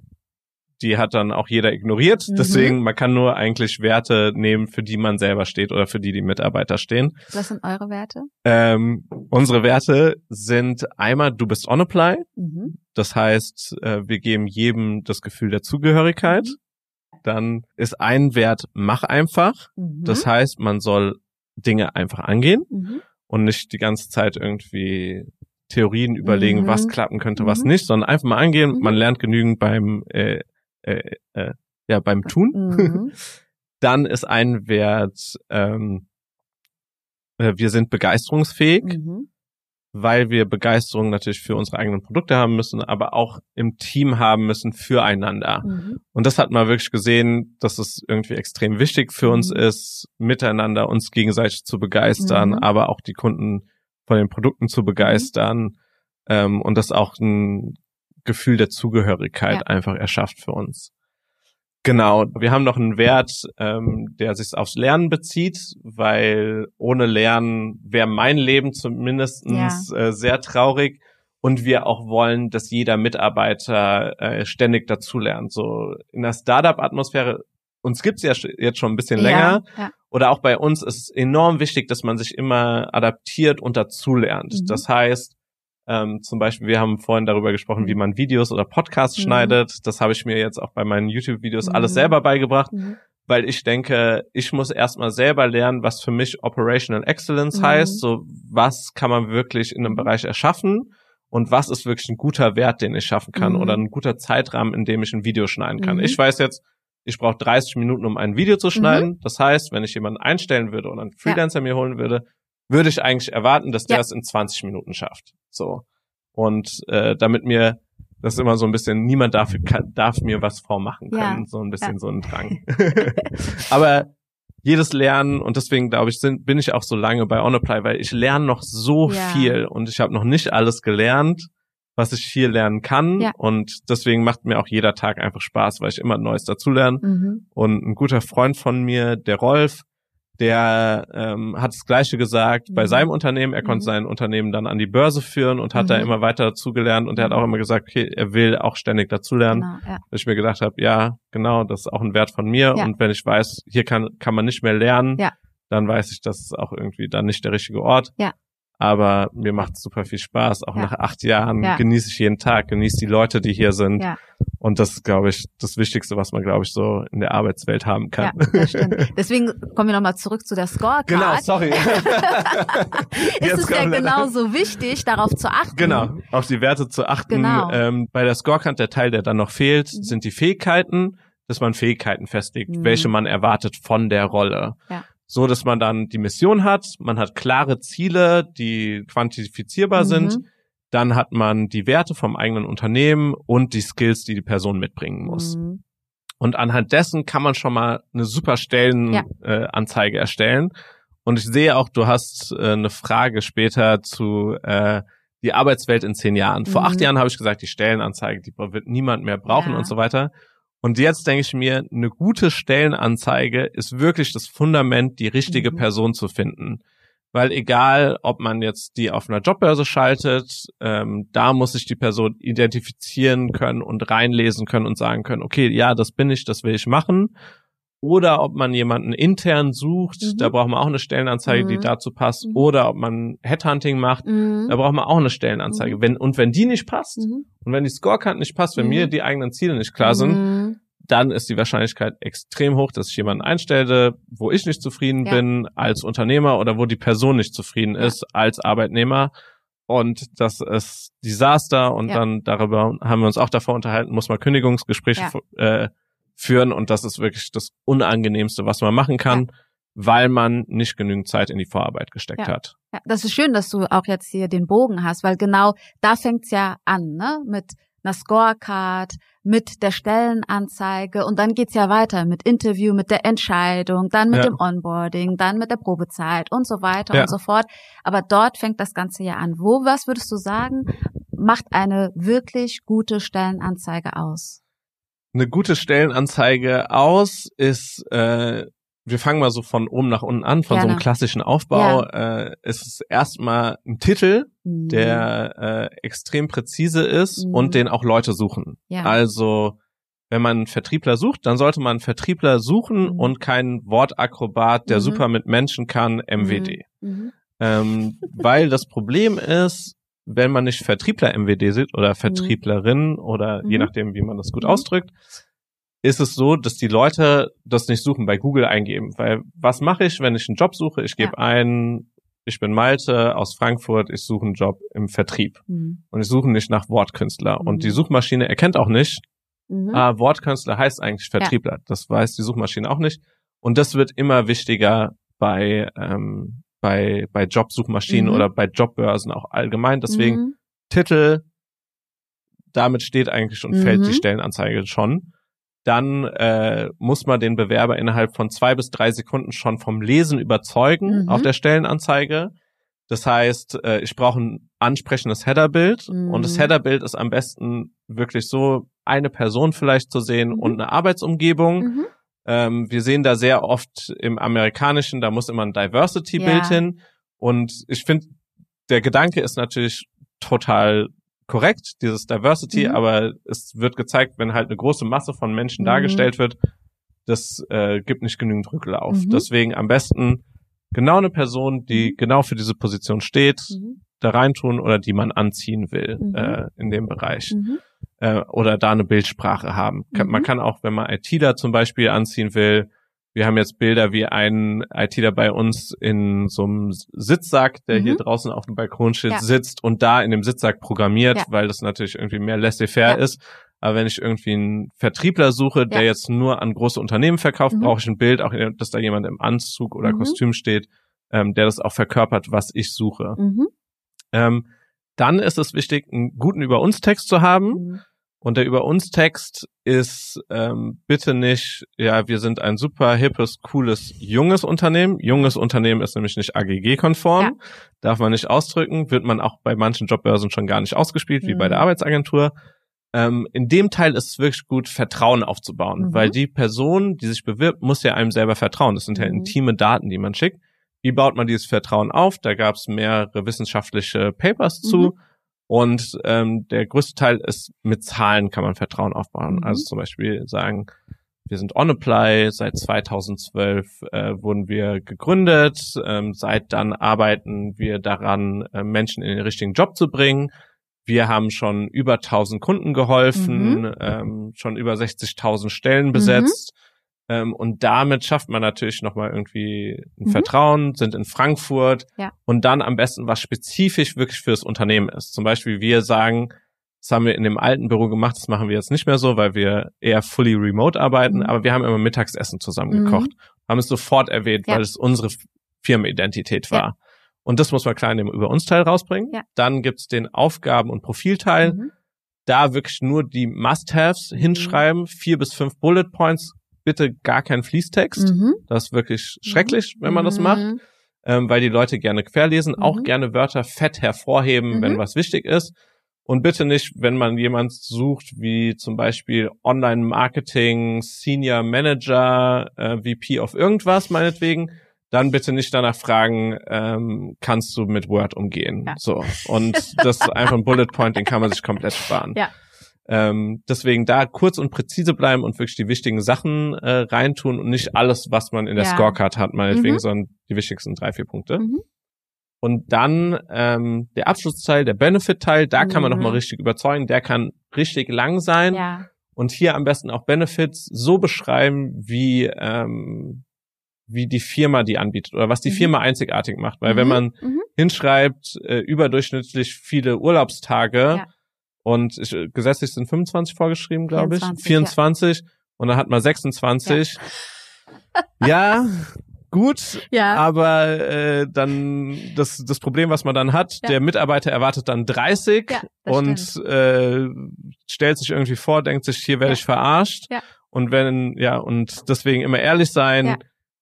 Die hat dann auch jeder ignoriert. Mhm. Deswegen, man kann nur eigentlich Werte nehmen, für die man selber steht oder für die die Mitarbeiter stehen. Was sind eure Werte? Ähm, unsere Werte sind einmal, du bist on apply. Mhm. Das heißt, äh, wir geben jedem das Gefühl der Zugehörigkeit. Mhm. Dann ist ein Wert, mach einfach. Mhm. Das heißt, man soll Dinge einfach angehen mhm. und nicht die ganze Zeit irgendwie Theorien überlegen, was klappen könnte, was nicht, sondern einfach mal angehen. Man lernt genügend beim äh, äh, äh, ja beim Tun. Mhm. Dann ist ein Wert, ähm, äh, wir sind begeisterungsfähig, mhm. weil wir Begeisterung natürlich für unsere eigenen Produkte haben müssen, aber auch im Team haben müssen füreinander. Mhm. Und das hat man wirklich gesehen, dass es irgendwie extrem wichtig für uns mhm. ist, miteinander uns gegenseitig zu begeistern, mhm. aber auch die Kunden von den Produkten zu begeistern. Ähm, und das auch ein Gefühl der Zugehörigkeit ja. einfach erschafft für uns. Genau, wir haben noch einen Wert, ähm, der sich aufs Lernen bezieht, weil ohne Lernen wäre mein Leben zumindestens ja. äh, sehr traurig und wir auch wollen, dass jeder Mitarbeiter äh, ständig dazulernt. So in der Startup-Atmosphäre, uns gibt's ja jetzt schon ein bisschen länger, ja, oder auch bei uns ist es enorm wichtig, dass man sich immer adaptiert und dazulernt. Mhm. Das heißt, ähm, zum Beispiel, wir haben vorhin darüber gesprochen, wie mhm. man Videos oder Podcasts mhm. schneidet. Das habe ich mir jetzt auch bei meinen YouTube-Videos mhm. alles selber beigebracht, mhm. weil ich denke, ich muss erstmal selber lernen, was für mich Operational Excellence mhm. heißt. So, was kann man wirklich in einem Bereich erschaffen? Und was ist wirklich ein guter Wert, den ich schaffen kann oder ein guter Zeitrahmen, in dem ich ein Video schneiden kann? Ich weiß jetzt, ich brauche 30 Minuten, um ein Video zu schneiden. Das heißt, wenn ich jemanden einstellen würde oder einen Freelancer ja. mir holen würde, würde ich eigentlich erwarten, dass der ja. es in 20 Minuten schafft. So. Und äh, damit mir das ist immer so ein bisschen, niemand darf, kann, darf mir was vormachen können, ja. so ein bisschen ja. so ein Drang. Aber jedes Lernen und deswegen glaube ich, sind, bin ich auch so lange bei OnApply, weil ich lerne noch so ja. viel und ich habe noch nicht alles gelernt, was ich hier lernen kann und deswegen macht mir auch jeder Tag einfach Spaß, weil ich immer Neues dazulerne. Mhm. Und ein guter Freund von mir, der Rolf, der ähm, hat das Gleiche gesagt mhm. bei seinem Unternehmen. Er konnte mhm. sein Unternehmen dann an die Börse führen und hat mhm. da immer weiter dazugelernt und er hat auch immer gesagt, okay, er will auch ständig dazulernen. Genau, ja. Dass ich mir gedacht habe, ja, genau, das ist auch ein Wert von mir ja. und wenn ich weiß, hier kann, kann man nicht mehr lernen, ja. dann weiß ich, das ist auch irgendwie dann nicht der richtige Ort. Ja. Aber mir macht es super viel Spaß. Auch ja. nach acht Jahren ja. genieße ich jeden Tag, genieße die Leute, die hier sind. Ja. Und das ist, glaube ich, das Wichtigste, was man, glaube ich, so in der Arbeitswelt haben kann. Ja, das stimmt. Deswegen kommen wir nochmal zurück zu der Scorecard. Genau, sorry. ist es ja genauso wichtig, darauf zu achten. Genau, auf die Werte zu achten. Genau. Ähm, bei der Scorecard, der Teil, der dann noch fehlt, mhm. sind die Fähigkeiten, dass man Fähigkeiten festlegt, mhm. welche man erwartet von der Rolle. Ja so dass man dann die Mission hat, man hat klare Ziele, die quantifizierbar mhm. sind, dann hat man die Werte vom eigenen Unternehmen und die Skills, die die Person mitbringen muss. Mhm. Und anhand dessen kann man schon mal eine super Stellenanzeige ja. äh, erstellen. Und ich sehe auch, du hast äh, eine Frage später zu äh, die Arbeitswelt in zehn Jahren. Vor mhm. acht Jahren habe ich gesagt, die Stellenanzeige, die wird niemand mehr brauchen ja. und so weiter. Und jetzt denke ich mir, eine gute Stellenanzeige ist wirklich das Fundament, die richtige mhm. Person zu finden. Weil egal, ob man jetzt die auf einer Jobbörse schaltet, ähm, da muss sich die Person identifizieren können und reinlesen können und sagen können, okay, ja, das bin ich, das will ich machen oder ob man jemanden intern sucht, mhm. da braucht man auch eine Stellenanzeige, mhm. die dazu passt, mhm. oder ob man Headhunting macht, mhm. da braucht man auch eine Stellenanzeige. Mhm. Wenn, und wenn die nicht passt, und wenn die Scorecard nicht passt, wenn mir die eigenen Ziele nicht klar sind, dann ist die Wahrscheinlichkeit extrem hoch, dass ich jemanden einstelle, wo ich nicht zufrieden ja. bin als Unternehmer oder wo die Person nicht zufrieden ja. ist als Arbeitnehmer. Und das ist Desaster. Und ja. dann darüber haben wir uns auch davor unterhalten, muss man Kündigungsgespräche äh, führen und das ist wirklich das Unangenehmste, was man machen kann, weil man nicht genügend Zeit in die Vorarbeit gesteckt ja. hat. Ja, das ist schön, dass du auch jetzt hier den Bogen hast, weil genau da fängt's ja an, ne? Mit einer Scorecard, mit der Stellenanzeige und dann geht's ja weiter mit Interview, mit der Entscheidung, dann mit ja. dem Onboarding, dann mit der Probezeit und so weiter ja. und so fort. Aber dort fängt das Ganze ja an. Wo, was würdest du sagen, macht eine wirklich gute Stellenanzeige aus? eine gute Stellenanzeige aus, ist, äh, wir fangen mal so von oben nach unten an, von Gerne. so einem klassischen Aufbau. Ja. Äh, es ist erstmal ein Titel, mhm. der äh, extrem präzise ist mhm. und den auch Leute suchen. Ja. Also wenn man einen Vertriebler sucht, dann sollte man einen Vertriebler suchen mhm. und keinen Wortakrobat, der mhm. super mit Menschen kann, MWD. Mhm. mhm. Ähm, weil das Problem ist, wenn man nicht Vertriebler MWD sieht oder. Vertrieblerin oder je nachdem, wie man das gut ausdrückt, ist es so, dass die Leute das nicht suchen, bei Google eingeben. Weil was mache ich, wenn ich einen Job suche? Ich gebe ja. ein, ich bin Malte aus Frankfurt, ich suche einen Job im Vertrieb. Mhm. Und ich suche nicht nach Wortkünstler. Mhm. Und die Suchmaschine erkennt auch nicht, mhm. ah, Wortkünstler heißt eigentlich Vertriebler. Ja. Das weiß die Suchmaschine auch nicht. Und das wird immer wichtiger bei, ähm, bei, bei Jobsuchmaschinen mhm. oder bei Jobbörsen auch allgemein. Deswegen mhm. Titel, damit steht eigentlich und fällt die Stellenanzeige schon dann äh, muss man den Bewerber innerhalb von zwei bis drei Sekunden schon vom Lesen überzeugen mhm. auf der Stellenanzeige. Das heißt, äh, ich brauche ein ansprechendes Headerbild mhm. und das mhm. Headerbild ist am besten wirklich so eine Person vielleicht zu sehen mhm. und eine Arbeitsumgebung. Mhm. Ähm, wir sehen da sehr oft im Amerikanischen, da muss immer ein Diversity-Bild ja. hin. Und ich finde, der Gedanke ist natürlich total korrekt, dieses Diversity, mhm. aber es wird gezeigt, wenn halt eine große Masse von Menschen mhm. dargestellt wird, das äh, gibt nicht genügend Rücklauf. Mhm. Deswegen am besten genau eine Person, die mhm. genau für diese Position steht, mhm. da reintun oder die man anziehen will mhm. äh, in dem Bereich. Äh, oder da eine Bildsprache haben. Man kann auch, wenn man ITler zum Beispiel anziehen will, wir haben jetzt Bilder, wie ein ITler bei uns in so einem Sitzsack, der mhm. hier draußen auf dem Balkon steht, ja. sitzt und da in dem Sitzsack programmiert, ja. weil das natürlich irgendwie mehr laissez-faire ja. ist. Aber wenn ich irgendwie einen Vertriebler suche, der jetzt nur an große Unternehmen verkauft, mhm. brauche ich ein Bild, auch dass da jemand im Anzug oder mhm. Kostüm steht, ähm, der das auch verkörpert, was ich suche. Mhm. Ähm, dann ist es wichtig, einen guten Über uns Text zu haben. Mhm. Und der über uns Text ist ähm, bitte nicht, ja, wir sind ein super hippes, cooles, junges Unternehmen. Junges Unternehmen ist nämlich nicht AGG-konform, ja. darf man nicht ausdrücken, wird man auch bei manchen Jobbörsen schon gar nicht ausgespielt, mhm. wie bei der mhm. Arbeitsagentur. Ähm, in dem Teil ist es wirklich gut, Vertrauen aufzubauen, mhm. weil die Person, die sich bewirbt, muss ja einem selber vertrauen. Das sind ja mhm. intime Daten, die man schickt. Wie baut man dieses Vertrauen auf? Da gab es mehrere wissenschaftliche Papers zu. Und ähm, der größte Teil ist, mit Zahlen kann man Vertrauen aufbauen. Mhm. Also zum Beispiel sagen, wir sind OnApply, seit 2012 äh, wurden wir gegründet, ähm, seit dann arbeiten wir daran, äh, Menschen in den richtigen Job zu bringen. Wir haben schon über 1000 Kunden geholfen, mhm. ähm, schon über 60.000 Stellen besetzt. Mhm. Ähm, und damit schafft man natürlich nochmal irgendwie ein mhm. Vertrauen, sind in Frankfurt ja. und dann am besten was spezifisch wirklich fürs Unternehmen ist. Zum Beispiel wir sagen, das haben wir in dem alten Büro gemacht, das machen wir jetzt nicht mehr so, weil wir eher fully remote arbeiten, mhm. aber wir haben immer Mittagsessen zusammen gekocht, mhm. haben es sofort erwähnt, ja. weil es unsere Firmenidentität war. Ja. Und das muss man klar in dem Über uns Teil rausbringen. Ja. Dann gibt's den Aufgaben- und Profilteil. Mhm. Da wirklich nur die Must-Haves mhm. hinschreiben, vier bis fünf Bullet Points, bitte gar keinen Fließtext. Mhm. Das ist wirklich schrecklich, wenn man das mhm. macht, ähm, weil die Leute gerne querlesen, mhm. auch gerne Wörter fett hervorheben, wenn mhm. was wichtig ist. Und bitte nicht, wenn man jemand sucht, wie zum Beispiel Online-Marketing, Senior Manager, äh, VP of irgendwas, meinetwegen, dann bitte nicht danach fragen, ähm, kannst du mit Word umgehen? Ja. So. Und das ist einfach ein Bullet Point, den kann man sich komplett sparen. Ja. Ähm, deswegen da kurz und präzise bleiben und wirklich die wichtigen Sachen äh, reintun und nicht alles, was man in der ja. Scorecard hat, meinetwegen, mhm. sondern die wichtigsten drei, vier Punkte. Mhm. Und dann ähm, der Abschlussteil, der Benefit-Teil, da mhm. kann man nochmal mhm. richtig überzeugen, der kann richtig lang sein. Ja. Und hier am besten auch Benefits so beschreiben, wie ähm, wie die Firma die anbietet oder was die mhm. Firma einzigartig macht. Weil wenn mhm. man mhm. hinschreibt, äh, überdurchschnittlich viele Urlaubstage, ja und ich, gesetzlich sind 25 vorgeschrieben, glaube ich. 24. Ja. Und dann hat man 26. Ja, ja gut. Ja. Aber äh, dann das, das Problem, was man dann hat, ja. der Mitarbeiter erwartet dann 30 ja, und äh, stellt sich irgendwie vor, denkt sich, hier werde ich verarscht. Ja. Und wenn, ja, und deswegen immer ehrlich sein,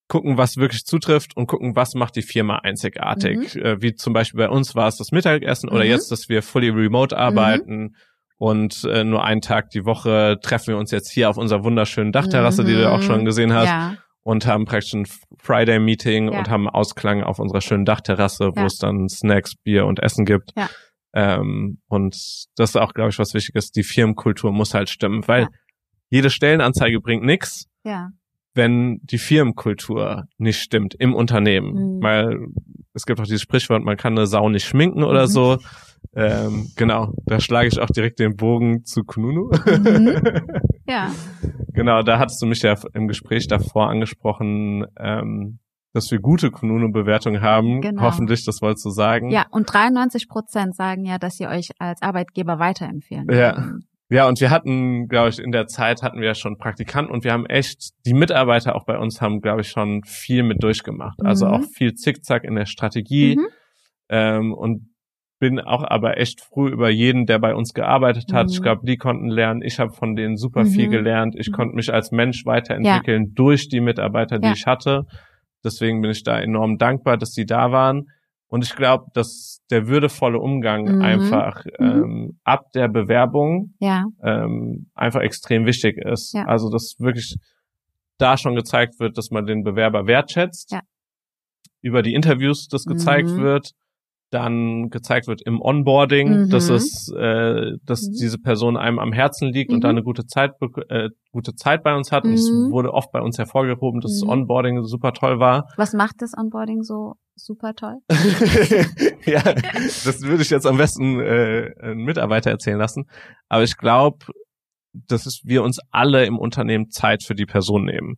gucken, was wirklich zutrifft und gucken, was macht die Firma einzigartig. Mhm. Äh, wie zum Beispiel bei uns war es das Mittagessen oder mhm. jetzt, dass wir fully remote arbeiten. Mhm. Und äh, nur einen Tag die Woche treffen wir uns jetzt hier auf unserer wunderschönen Dachterrasse, die du auch schon mhm. gesehen hast. Ja. Und haben praktisch ein Friday-Meeting ja. und haben Ausklang auf unserer schönen Dachterrasse, wo ja. es dann Snacks, Bier und Essen gibt. Ähm, und das ist auch, glaube ich, was wichtig ist. Die Firmenkultur muss halt stimmen, weil jede Stellenanzeige bringt nichts. Ja wenn die Firmenkultur nicht stimmt im Unternehmen. Mhm. Weil es gibt auch dieses Sprichwort, man kann eine Sau nicht schminken oder mhm. so. Ähm, genau, da schlage ich auch direkt den Bogen zu Kununu. Mhm. Ja. genau, da hattest du mich ja im Gespräch davor angesprochen, ähm, dass wir gute Kununu-Bewertungen haben. Genau. Hoffentlich, das wolltest du sagen. Ja, und 93 Prozent sagen ja, dass sie euch als Arbeitgeber weiterempfehlen. Ja. Ja, und wir hatten, glaube ich, in der Zeit hatten wir schon Praktikanten und wir haben echt, die Mitarbeiter auch bei uns haben, glaube ich, schon viel mit durchgemacht. Also mhm. auch viel Zickzack in der Strategie. Mhm. Ähm, und bin auch aber echt früh über jeden, der bei uns gearbeitet hat. Mhm. Ich glaube, die konnten lernen. Ich habe von denen super mhm. viel gelernt. Ich mhm. konnte mich als Mensch weiterentwickeln ja. durch die Mitarbeiter, die ja. ich hatte. Deswegen bin ich da enorm dankbar, dass die da waren. Und ich glaube, dass der würdevolle Umgang mhm. einfach mhm. ähm, ab der Bewerbung ja. ähm, einfach extrem wichtig ist. Ja. Also dass wirklich da schon gezeigt wird, dass man den Bewerber wertschätzt. Ja. Über die Interviews das gezeigt mhm. wird dann gezeigt wird im Onboarding, mhm. dass es, äh, dass mhm. diese Person einem am Herzen liegt mhm. und da eine gute Zeit, äh, gute Zeit bei uns hat. Und es mhm. wurde oft bei uns hervorgehoben, dass das mhm. Onboarding super toll war. Was macht das Onboarding so super toll? ja, das würde ich jetzt am besten äh, einen Mitarbeiter erzählen lassen. Aber ich glaube, dass wir uns alle im Unternehmen Zeit für die Person nehmen.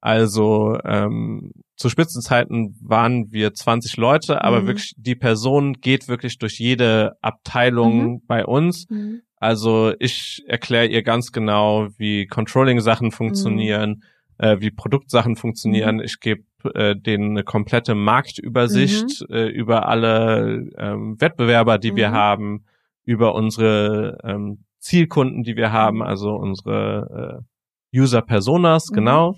Also ähm, zu Spitzenzeiten waren wir 20 Leute, aber mhm. wirklich die Person geht wirklich durch jede Abteilung mhm. bei uns. Mhm. Also ich erkläre ihr ganz genau, wie Controlling-Sachen funktionieren, mhm. äh, wie Produktsachen funktionieren. Mhm. Ich gebe äh, denen eine komplette Marktübersicht mhm. äh, über alle ähm, Wettbewerber, die wir haben, über unsere ähm, Zielkunden, die wir haben, also unsere äh, User-Personas, genau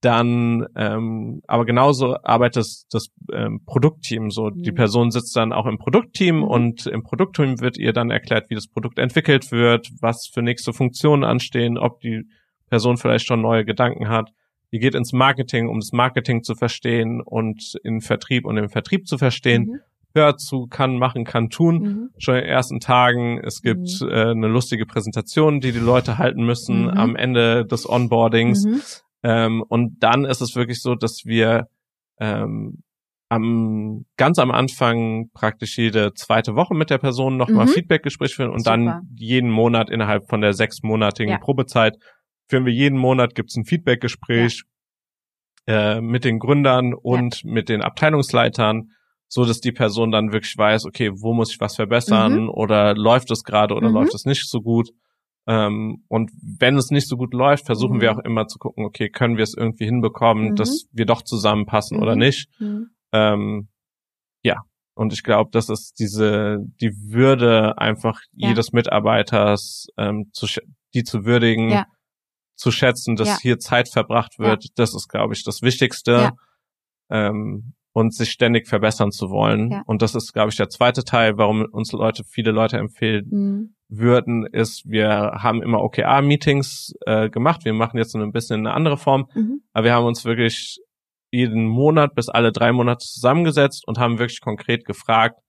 dann ähm, aber genauso arbeitet das, das ähm, Produktteam so. Mhm. Die Person sitzt dann auch im Produktteam mhm. und im Produktteam wird ihr dann erklärt, wie das Produkt entwickelt wird, was für nächste Funktionen anstehen, ob die Person vielleicht schon neue Gedanken hat. Die geht ins Marketing, um das Marketing zu verstehen und in Vertrieb und im Vertrieb zu verstehen. Mhm. Hört zu, kann machen, kann tun. Mhm. Schon in den ersten Tagen. Es gibt mhm. äh, eine lustige Präsentation, die die Leute halten müssen mhm. am Ende des Onboardings. Ähm, und dann ist es wirklich so, dass wir ähm, am ganz am Anfang praktisch jede zweite Woche mit der Person nochmal mhm. Feedbackgespräch führen und Super. dann jeden Monat innerhalb von der sechsmonatigen ja. Probezeit führen wir jeden Monat gibt's ein Feedbackgespräch ja. äh, mit den Gründern und ja. mit den Abteilungsleitern, so dass die Person dann wirklich weiß, okay, wo muss ich was verbessern mhm. oder läuft es gerade oder mhm. läuft es nicht so gut. Ähm, und wenn es nicht so gut läuft, versuchen mhm. wir auch immer zu gucken, okay, können wir es irgendwie hinbekommen, mhm. dass wir doch zusammenpassen mhm. oder nicht. Mhm. Ähm, ja. Und ich glaube, das ist diese, die Würde einfach ja. jedes Mitarbeiters, ähm, zu, die zu würdigen, ja. zu schätzen, dass ja. hier Zeit verbracht wird, das ist, glaube ich, das Wichtigste. Ähm, und sich ständig verbessern zu wollen. Und das ist, glaube ich, der zweite Teil, warum uns Leute, viele Leute empfehlen, mhm würden, ist, wir haben immer OKR-Meetings äh, gemacht. Wir machen jetzt so ein bisschen eine andere Form, mhm. aber wir haben uns wirklich jeden Monat bis alle drei Monate zusammengesetzt und haben wirklich konkret gefragt,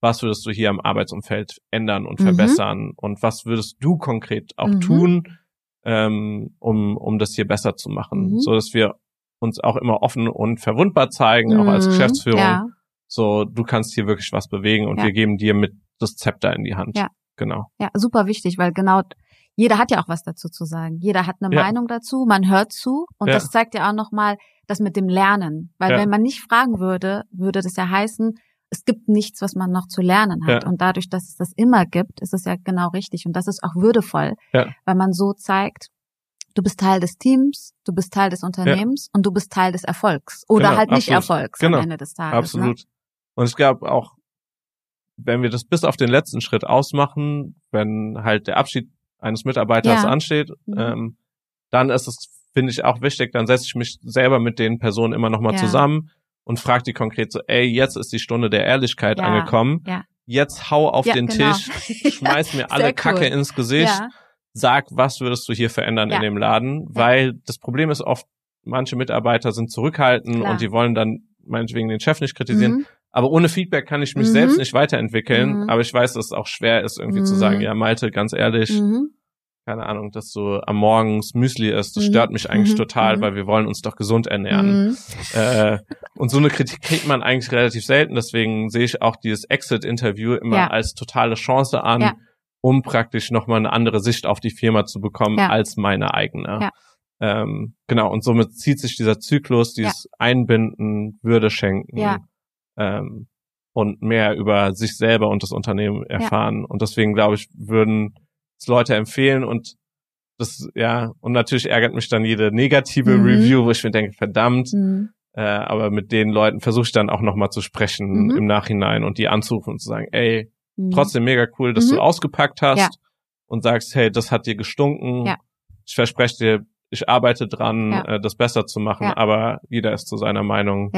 was würdest du hier am Arbeitsumfeld ändern und mhm. verbessern und was würdest du konkret auch mhm. tun, ähm, um, um das hier besser zu machen, mhm. so dass wir uns auch immer offen und verwundbar zeigen, auch als mhm. Geschäftsführung. Ja. So, du kannst hier wirklich was bewegen und ja. wir geben dir mit das Zepter in die Hand. Ja. Genau. Ja, super wichtig, weil genau jeder hat ja auch was dazu zu sagen. Jeder hat eine ja. Meinung dazu, man hört zu und das zeigt ja auch nochmal das mit dem Lernen. Weil wenn man nicht fragen würde, würde das ja heißen, es gibt nichts, was man noch zu lernen hat. Und dadurch, dass es das immer gibt, ist es ja genau richtig. Und das ist auch würdevoll, weil man so zeigt, du bist Teil des Teams, du bist Teil des Unternehmens und du bist Teil des Erfolgs. Oder genau, halt nicht absolut. Erfolgs genau. am Ende des Tages. Ne? Absolut. Ne? Und es gab auch wenn wir das bis auf den letzten Schritt ausmachen, wenn halt der Abschied eines Mitarbeiters ja. ansteht, mhm. ähm, dann ist es, finde ich, auch wichtig, dann setze ich mich selber mit den Personen immer nochmal ja. zusammen und frage die konkret so, ey, jetzt ist die Stunde der Ehrlichkeit ja. angekommen. Ja. Jetzt hau auf den genau. Tisch, schmeiß mir alle Kacke ins Gesicht, sag, was würdest du hier verändern in dem Laden? Weil das Problem ist oft, manche Mitarbeiter sind zurückhaltend Klar. und die wollen dann meinetwegen den Chef nicht kritisieren. Mhm. Aber ohne Feedback kann ich mich mhm. selbst nicht weiterentwickeln. Mhm. Aber ich weiß, dass es auch schwer ist, irgendwie mhm. zu sagen, ja, Malte, ganz ehrlich, mhm. keine Ahnung, dass du am Morgens Müsli isst, das mhm. stört mich eigentlich mhm. total, mhm. weil wir wollen uns doch gesund ernähren. Mhm. Äh, und so eine Kritik kriegt man eigentlich relativ selten, deswegen sehe ich auch dieses Exit-Interview immer ja. als totale Chance an, ja. Um praktisch nochmal eine andere Sicht auf die Firma zu bekommen ja. als meine eigene. Ähm, genau, und somit zieht sich dieser Zyklus, dieses Einbinden, Würde schenken ähm, und mehr über sich selber und das Unternehmen erfahren. Und deswegen glaube ich, würden es Leute empfehlen und das, ja, und natürlich ärgert mich dann jede negative mhm. Review, wo ich mir denke, verdammt, mhm. äh, aber mit den Leuten versuche ich dann auch nochmal zu sprechen mhm. im Nachhinein und die anzurufen und zu sagen, ey, mhm. trotzdem mega cool, dass du mhm. ausgepackt hast ja. und sagst, hey, das hat dir gestunken. Ja. Ich verspreche dir, ich arbeite dran, ja. äh, das besser zu machen, aber jeder ist zu seiner Meinung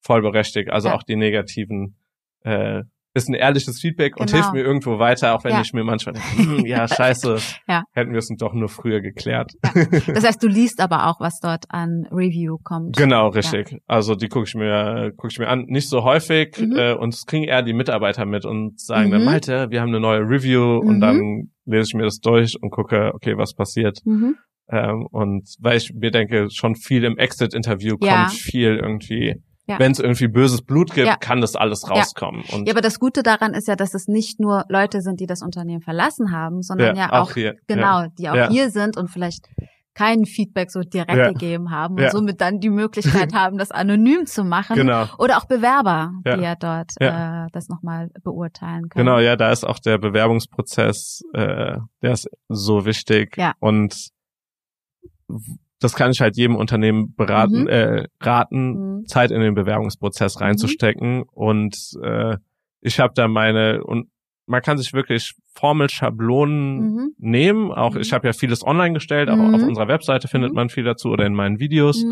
voll berechtigt. Also auch die negativen äh, ist ein ehrliches Feedback genau. und hilft mir irgendwo weiter, auch wenn ja. ich mir manchmal denke, hm, ja, scheiße, ja. hätten wir es doch nur früher geklärt. Ja. Das heißt, du liest aber auch, was dort an Review kommt. Genau, richtig. Also die gucke ich mir, gucke ich mir an, nicht so häufig mhm. äh, und es kriegen eher die Mitarbeiter mit und sagen mhm. dann, Malte, wir haben eine neue Review mhm. und dann lese ich mir das durch und gucke, okay, was passiert. Mhm. Ähm, und weil ich mir denke, schon viel im Exit-Interview kommt viel irgendwie ja. Wenn es irgendwie böses Blut gibt, ja. kann das alles rauskommen. Ja. ja, aber das Gute daran ist ja, dass es nicht nur Leute sind, die das Unternehmen verlassen haben, sondern ja, auch, auch hier. genau, die auch hier sind und vielleicht kein Feedback so direkt gegeben haben und somit dann die Möglichkeit haben, das anonym zu machen. Genau. Oder auch Bewerber, die ja dort Äh, das nochmal beurteilen können. Genau, ja, da ist auch der Bewerbungsprozess, äh, der ist so wichtig. Ja. Und das kann ich halt jedem Unternehmen beraten, mhm. äh, raten, mhm. Zeit in den Bewerbungsprozess reinzustecken. Mhm. Und äh, ich habe da meine und man kann sich wirklich Formelschablonen mhm. nehmen. Auch ich mhm. habe ja vieles online gestellt, auch auf mhm. unserer Webseite findet man viel dazu oder in meinen Videos.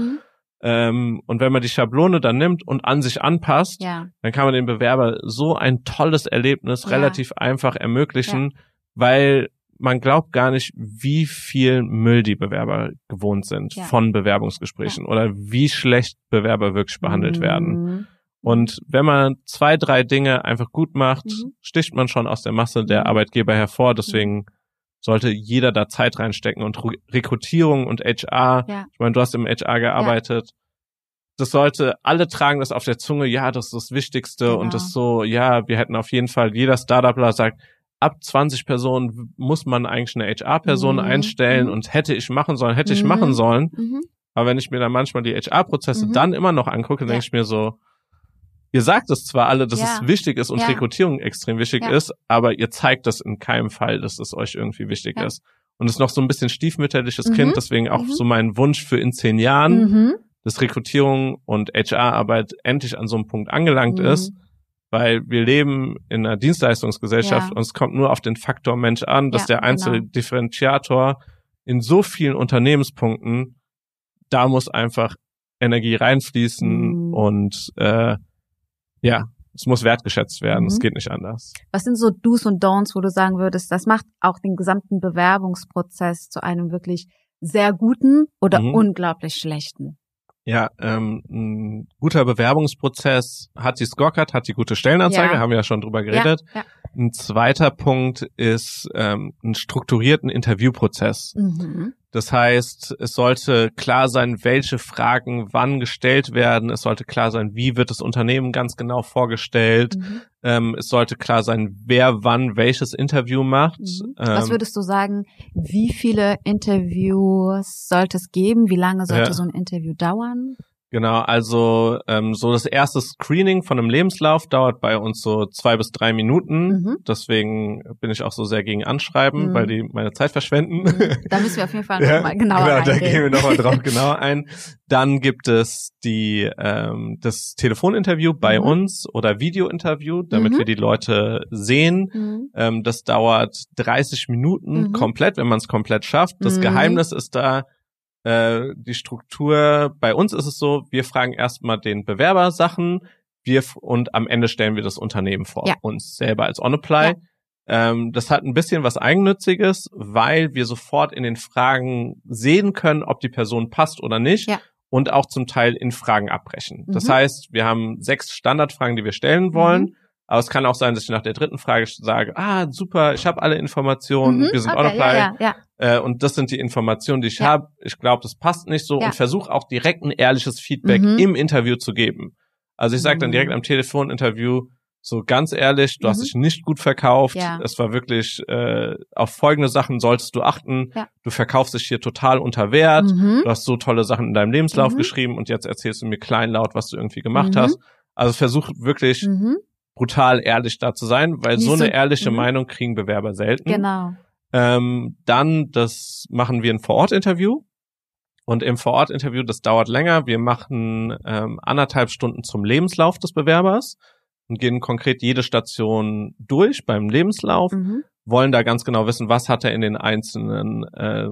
Ähm, und wenn man die Schablone dann nimmt und an sich anpasst, ja. dann kann man dem Bewerber so ein tolles Erlebnis ja. relativ einfach ermöglichen, ja. weil man glaubt gar nicht, wie viel Müll die Bewerber gewohnt sind ja. von Bewerbungsgesprächen ja. oder wie schlecht Bewerber wirklich behandelt mhm. werden. Und wenn man zwei, drei Dinge einfach gut macht, mhm. sticht man schon aus der Masse der mhm. Arbeitgeber hervor. Deswegen sollte jeder da Zeit reinstecken und Rekrutierung und HR. Ja. Ich meine, du hast im HR gearbeitet. Das sollte, alle tragen das auf der Zunge, ja, das ist das Wichtigste genau. und das so, ja, wir hätten auf jeden Fall, jeder Startupler sagt, ab 20 Personen muss man eigentlich eine HR-Person mhm. einstellen mhm. und hätte ich machen sollen, hätte ich machen mhm. sollen. Mhm. Aber wenn ich mir dann manchmal die HR-Prozesse mhm. dann immer noch angucke, denke ich mir so, ihr sagt es zwar alle, dass ja. es wichtig ist und ja. Rekrutierung extrem wichtig ja. ist, aber ihr zeigt das in keinem Fall, dass es euch irgendwie wichtig ist. Und es ist noch so ein bisschen stiefmütterliches mhm. Kind, deswegen auch so mein Wunsch für in zehn Jahren, dass Rekrutierung und HR-Arbeit endlich an so einem Punkt angelangt ist, weil wir leben in einer Dienstleistungsgesellschaft ja. und es kommt nur auf den Faktor Mensch an, dass ja, der einzelne genau. Differenziator in so vielen Unternehmenspunkten, da muss einfach Energie reinfließen mhm. und äh, ja, es muss wertgeschätzt werden. Es mhm. geht nicht anders. Was sind so Do's und Don'ts, wo du sagen würdest, das macht auch den gesamten Bewerbungsprozess zu einem wirklich sehr guten oder mhm. unglaublich schlechten? Ja, ähm, ein guter Bewerbungsprozess hat die Scorecard, hat die gute Stellenanzeige, ja. haben wir ja schon drüber geredet. Ja, ja. Ein zweiter Punkt ist ähm, einen strukturierten Interviewprozess. Mhm. Das heißt, es sollte klar sein, welche Fragen wann gestellt werden. Es sollte klar sein, wie wird das Unternehmen ganz genau vorgestellt. Mhm. Ähm, es sollte klar sein, wer wann welches Interview macht. Mhm. Was ähm, würdest du sagen, wie viele Interviews sollte es geben? Wie lange sollte ja. so ein Interview dauern? Genau, also ähm, so das erste Screening von einem Lebenslauf dauert bei uns so zwei bis drei Minuten. Mhm. Deswegen bin ich auch so sehr gegen Anschreiben, mhm. weil die meine Zeit verschwenden. Mhm. Da müssen wir auf jeden Fall ja, nochmal genauer genau, eingehen. Da gehen wir nochmal drauf genauer ein. Dann gibt es die ähm, das Telefoninterview bei mhm. uns oder Videointerview, damit mhm. wir die Leute sehen. Ähm, das dauert 30 Minuten komplett, wenn man es komplett schafft. Das Geheimnis ist da, äh, die Struktur, bei uns ist es so, wir fragen erstmal den Bewerber Sachen, wir und am Ende stellen wir das Unternehmen vor, ja. uns selber als OnApply. Ja. Ähm, das hat ein bisschen was Eigennütziges, weil wir sofort in den Fragen sehen können, ob die Person passt oder nicht. Ja. Und auch zum Teil in Fragen abbrechen. Mhm. Das heißt, wir haben sechs Standardfragen, die wir stellen wollen. Mhm. Aber es kann auch sein, dass ich nach der dritten Frage sage, ah, super, ich habe alle Informationen, mhm, wir sind okay, auch noch bei. Ja, ja, ja. Äh, und das sind die Informationen, die ich ja. habe. Ich glaube, das passt nicht so und versuche auch direkt ein ehrliches Feedback mhm. im Interview zu geben. Also ich sage dann direkt mhm. am Telefoninterview, so ganz ehrlich, du mhm. hast dich nicht gut verkauft. Ja. Es war wirklich, äh, auf folgende Sachen solltest du achten. Ja. Du verkaufst dich hier total unter Wert. Mhm. Du hast so tolle Sachen in deinem Lebenslauf mhm. geschrieben und jetzt erzählst du mir kleinlaut, was du irgendwie gemacht mhm. hast. Also versuch wirklich mhm. Brutal ehrlich da zu sein, weil Wie so eine ehrliche mhm. Meinung kriegen Bewerber selten. Genau. Ähm, dann, das machen wir ein Vor-Ort-Interview. Und im Vor-Ort-Interview, das dauert länger. Wir machen ähm, anderthalb Stunden zum Lebenslauf des Bewerbers und gehen konkret jede Station durch beim Lebenslauf, mhm. wollen da ganz genau wissen, was hat er in den einzelnen äh,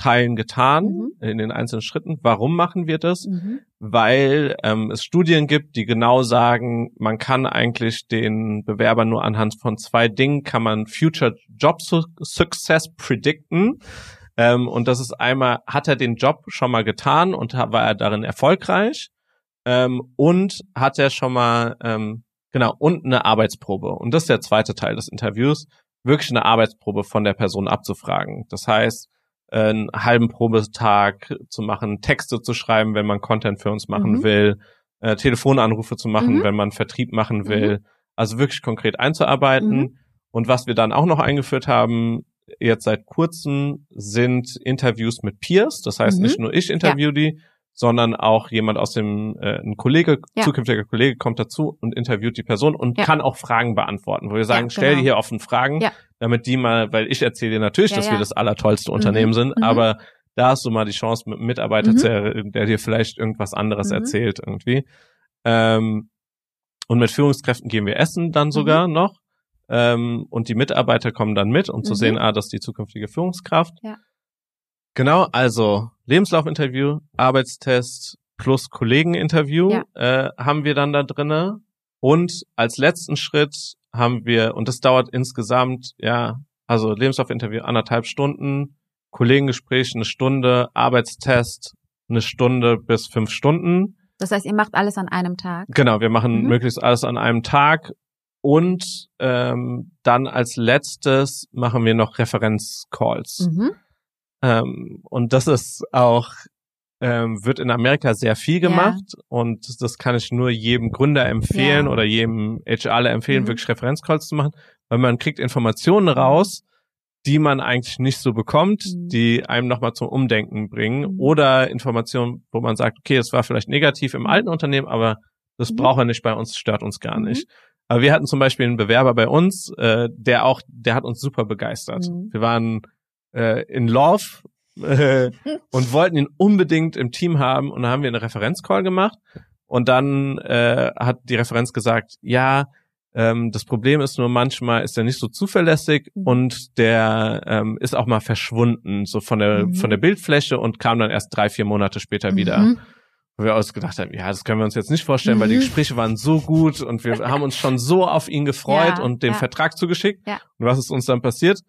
Teilen getan, mhm. in den einzelnen Schritten. Warum machen wir das? Mhm. Weil ähm, es Studien gibt, die genau sagen, man kann eigentlich den Bewerber nur anhand von zwei Dingen, kann man Future Job Success predikten. Ähm, und das ist einmal, hat er den Job schon mal getan und war er darin erfolgreich? Ähm, und hat er schon mal ähm, Genau, und eine Arbeitsprobe. Und das ist der zweite Teil des Interviews, wirklich eine Arbeitsprobe von der Person abzufragen. Das heißt, einen halben Probetag zu machen, Texte zu schreiben, wenn man Content für uns machen mhm. will, äh, Telefonanrufe zu machen, mhm. wenn man Vertrieb machen mhm. will. Mhm. Also wirklich konkret einzuarbeiten. Mhm. Und was wir dann auch noch eingeführt haben, jetzt seit kurzem, sind Interviews mit Peers. Das heißt, nicht mhm. nur ich interview ja. die, sondern auch jemand aus dem, äh, ein Kollege, ja. zukünftiger Kollege kommt dazu und interviewt die Person und ja. kann auch Fragen beantworten, wo wir sagen, ja, stell dir genau. hier offen Fragen, damit die mal, weil ich erzähle dir natürlich, dass wir das allertollste Unternehmen mhm. sind, mhm. aber da hast du mal die Chance mit einem Mitarbeiter, mhm. der dir vielleicht irgendwas anderes mhm. erzählt irgendwie. Ähm, und mit Führungskräften gehen wir essen dann sogar mhm. noch. Ähm, und die Mitarbeiter kommen dann mit, um zu mhm. sehen, ah, das ist die zukünftige Führungskraft. Genau, also Lebenslaufinterview, Arbeitstest plus Kollegeninterview ja. äh, haben wir dann da drinne. Und als letzten Schritt haben wir, und das dauert insgesamt, ja, also Lebenslaufinterview anderthalb Stunden, Kollegengespräch eine Stunde, Arbeitstest eine Stunde bis fünf Stunden. Das heißt, ihr macht alles an einem Tag? Genau, wir machen mhm. möglichst alles an einem Tag. Und ähm, dann als letztes machen wir noch Referenzcalls. Mhm. Ähm, und das ist auch, ähm, wird in Amerika sehr viel gemacht ja. und das kann ich nur jedem Gründer empfehlen ja. oder jedem HRler empfehlen, mhm. wirklich Referenzcalls zu machen, weil man kriegt Informationen mhm. raus, die man eigentlich nicht so bekommt, mhm. die einem nochmal zum Umdenken bringen mhm. oder Informationen, wo man sagt, okay, es war vielleicht negativ im mhm. alten Unternehmen, aber das mhm. braucht er nicht bei uns, stört uns gar nicht. Aber wir hatten zum Beispiel einen Bewerber bei uns, äh, der auch, der hat uns super begeistert. Wir waren äh, in Love äh, und wollten ihn unbedingt im Team haben und dann haben wir eine Referenzcall gemacht und dann äh, hat die Referenz gesagt, ja, ähm, das Problem ist nur, manchmal ist er nicht so zuverlässig mhm. und der ähm, ist auch mal verschwunden, so von der mhm. von der Bildfläche und kam dann erst drei, vier Monate später mhm. wieder. Wo wir ausgedacht haben, ja, das können wir uns jetzt nicht vorstellen, weil die mhm. Gespräche waren so gut und wir haben uns schon so auf ihn gefreut ja, und den ja. Vertrag zugeschickt. Ja. Und was ist uns dann passiert?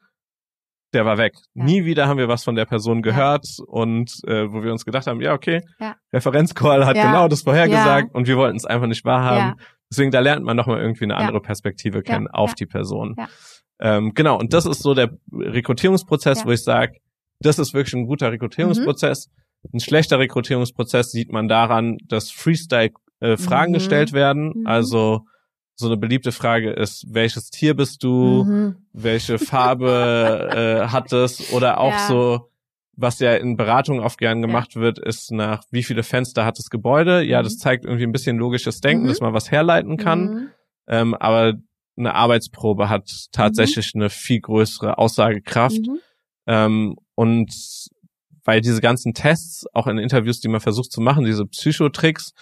Der war weg. Ja. Nie wieder haben wir was von der Person gehört ja. und äh, wo wir uns gedacht haben, ja, okay, ja. Referenzcall hat genau das vorhergesagt und wir wollten es einfach nicht wahrhaben. Deswegen, da lernt man nochmal irgendwie eine andere Perspektive kennen auf die Person. Ähm, genau, und das ist so der Rekrutierungsprozess, wo ich sage, das ist wirklich ein guter Rekrutierungsprozess. Mhm. Ein schlechter Rekrutierungsprozess sieht man daran, dass Freestyle äh, Fragen mhm. gestellt werden. Mhm. Also so eine beliebte Frage ist, welches Tier bist du, mhm. welche Farbe äh, hat es oder auch ja. so, was ja in Beratungen oft gern gemacht ja. wird, ist nach wie viele Fenster hat das Gebäude. Ja, mhm. das zeigt irgendwie ein bisschen logisches Denken, mhm. dass man was herleiten kann. Mhm. Ähm, aber eine Arbeitsprobe hat tatsächlich mhm. eine viel größere Aussagekraft. Mhm. Ähm, und weil diese ganzen Tests, auch in Interviews, die man versucht zu machen, diese Psychotricks,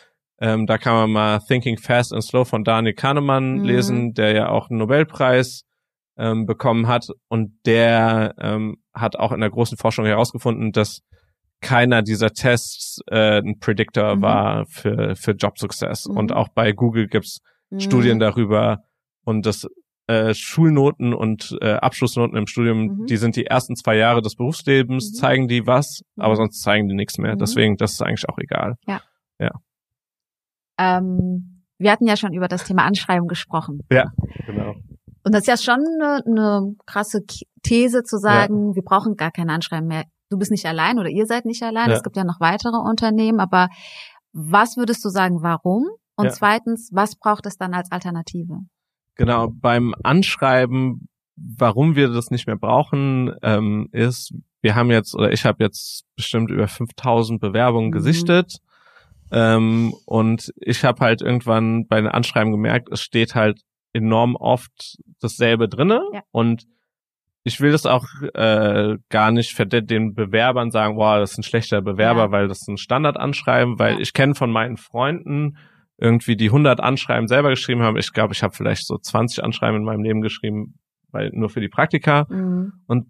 ähm, da kann man mal Thinking Fast and Slow von Daniel Kahnemann mhm. lesen, der ja auch einen Nobelpreis ähm, bekommen hat. Und der ähm, hat auch in der großen Forschung herausgefunden, dass keiner dieser Tests äh, ein Predictor mhm. war für, für Jobsuccess. Mhm. Und auch bei Google gibt's mhm. Studien darüber und das äh, Schulnoten und äh, Abschlussnoten im Studium, mhm. die sind die ersten zwei Jahre des Berufslebens, mhm. zeigen die was, aber sonst zeigen die nichts mehr. Deswegen, das ist eigentlich auch egal. Ja. Ja. Ähm, wir hatten ja schon über das Thema Anschreiben gesprochen. Ja, genau. Und das ist ja schon eine, eine krasse These zu sagen, ja. wir brauchen gar kein Anschreiben mehr. Du bist nicht allein oder ihr seid nicht allein. Ja. Es gibt ja noch weitere Unternehmen. Aber was würdest du sagen, warum? Und ja. zweitens, was braucht es dann als Alternative? Genau, beim Anschreiben, warum wir das nicht mehr brauchen, ähm, ist, wir haben jetzt, oder ich habe jetzt bestimmt über 5000 Bewerbungen mhm. gesichtet. Ähm, und ich habe halt irgendwann bei den Anschreiben gemerkt, es steht halt enorm oft dasselbe drinne ja. und ich will das auch äh, gar nicht für den Bewerbern sagen, wow, das ist ein schlechter Bewerber, ja. weil das ist ein Standardanschreiben, weil ja. ich kenne von meinen Freunden irgendwie die 100 Anschreiben selber geschrieben haben. Ich glaube, ich habe vielleicht so 20 Anschreiben in meinem Leben geschrieben, weil nur für die Praktika. Mhm. Und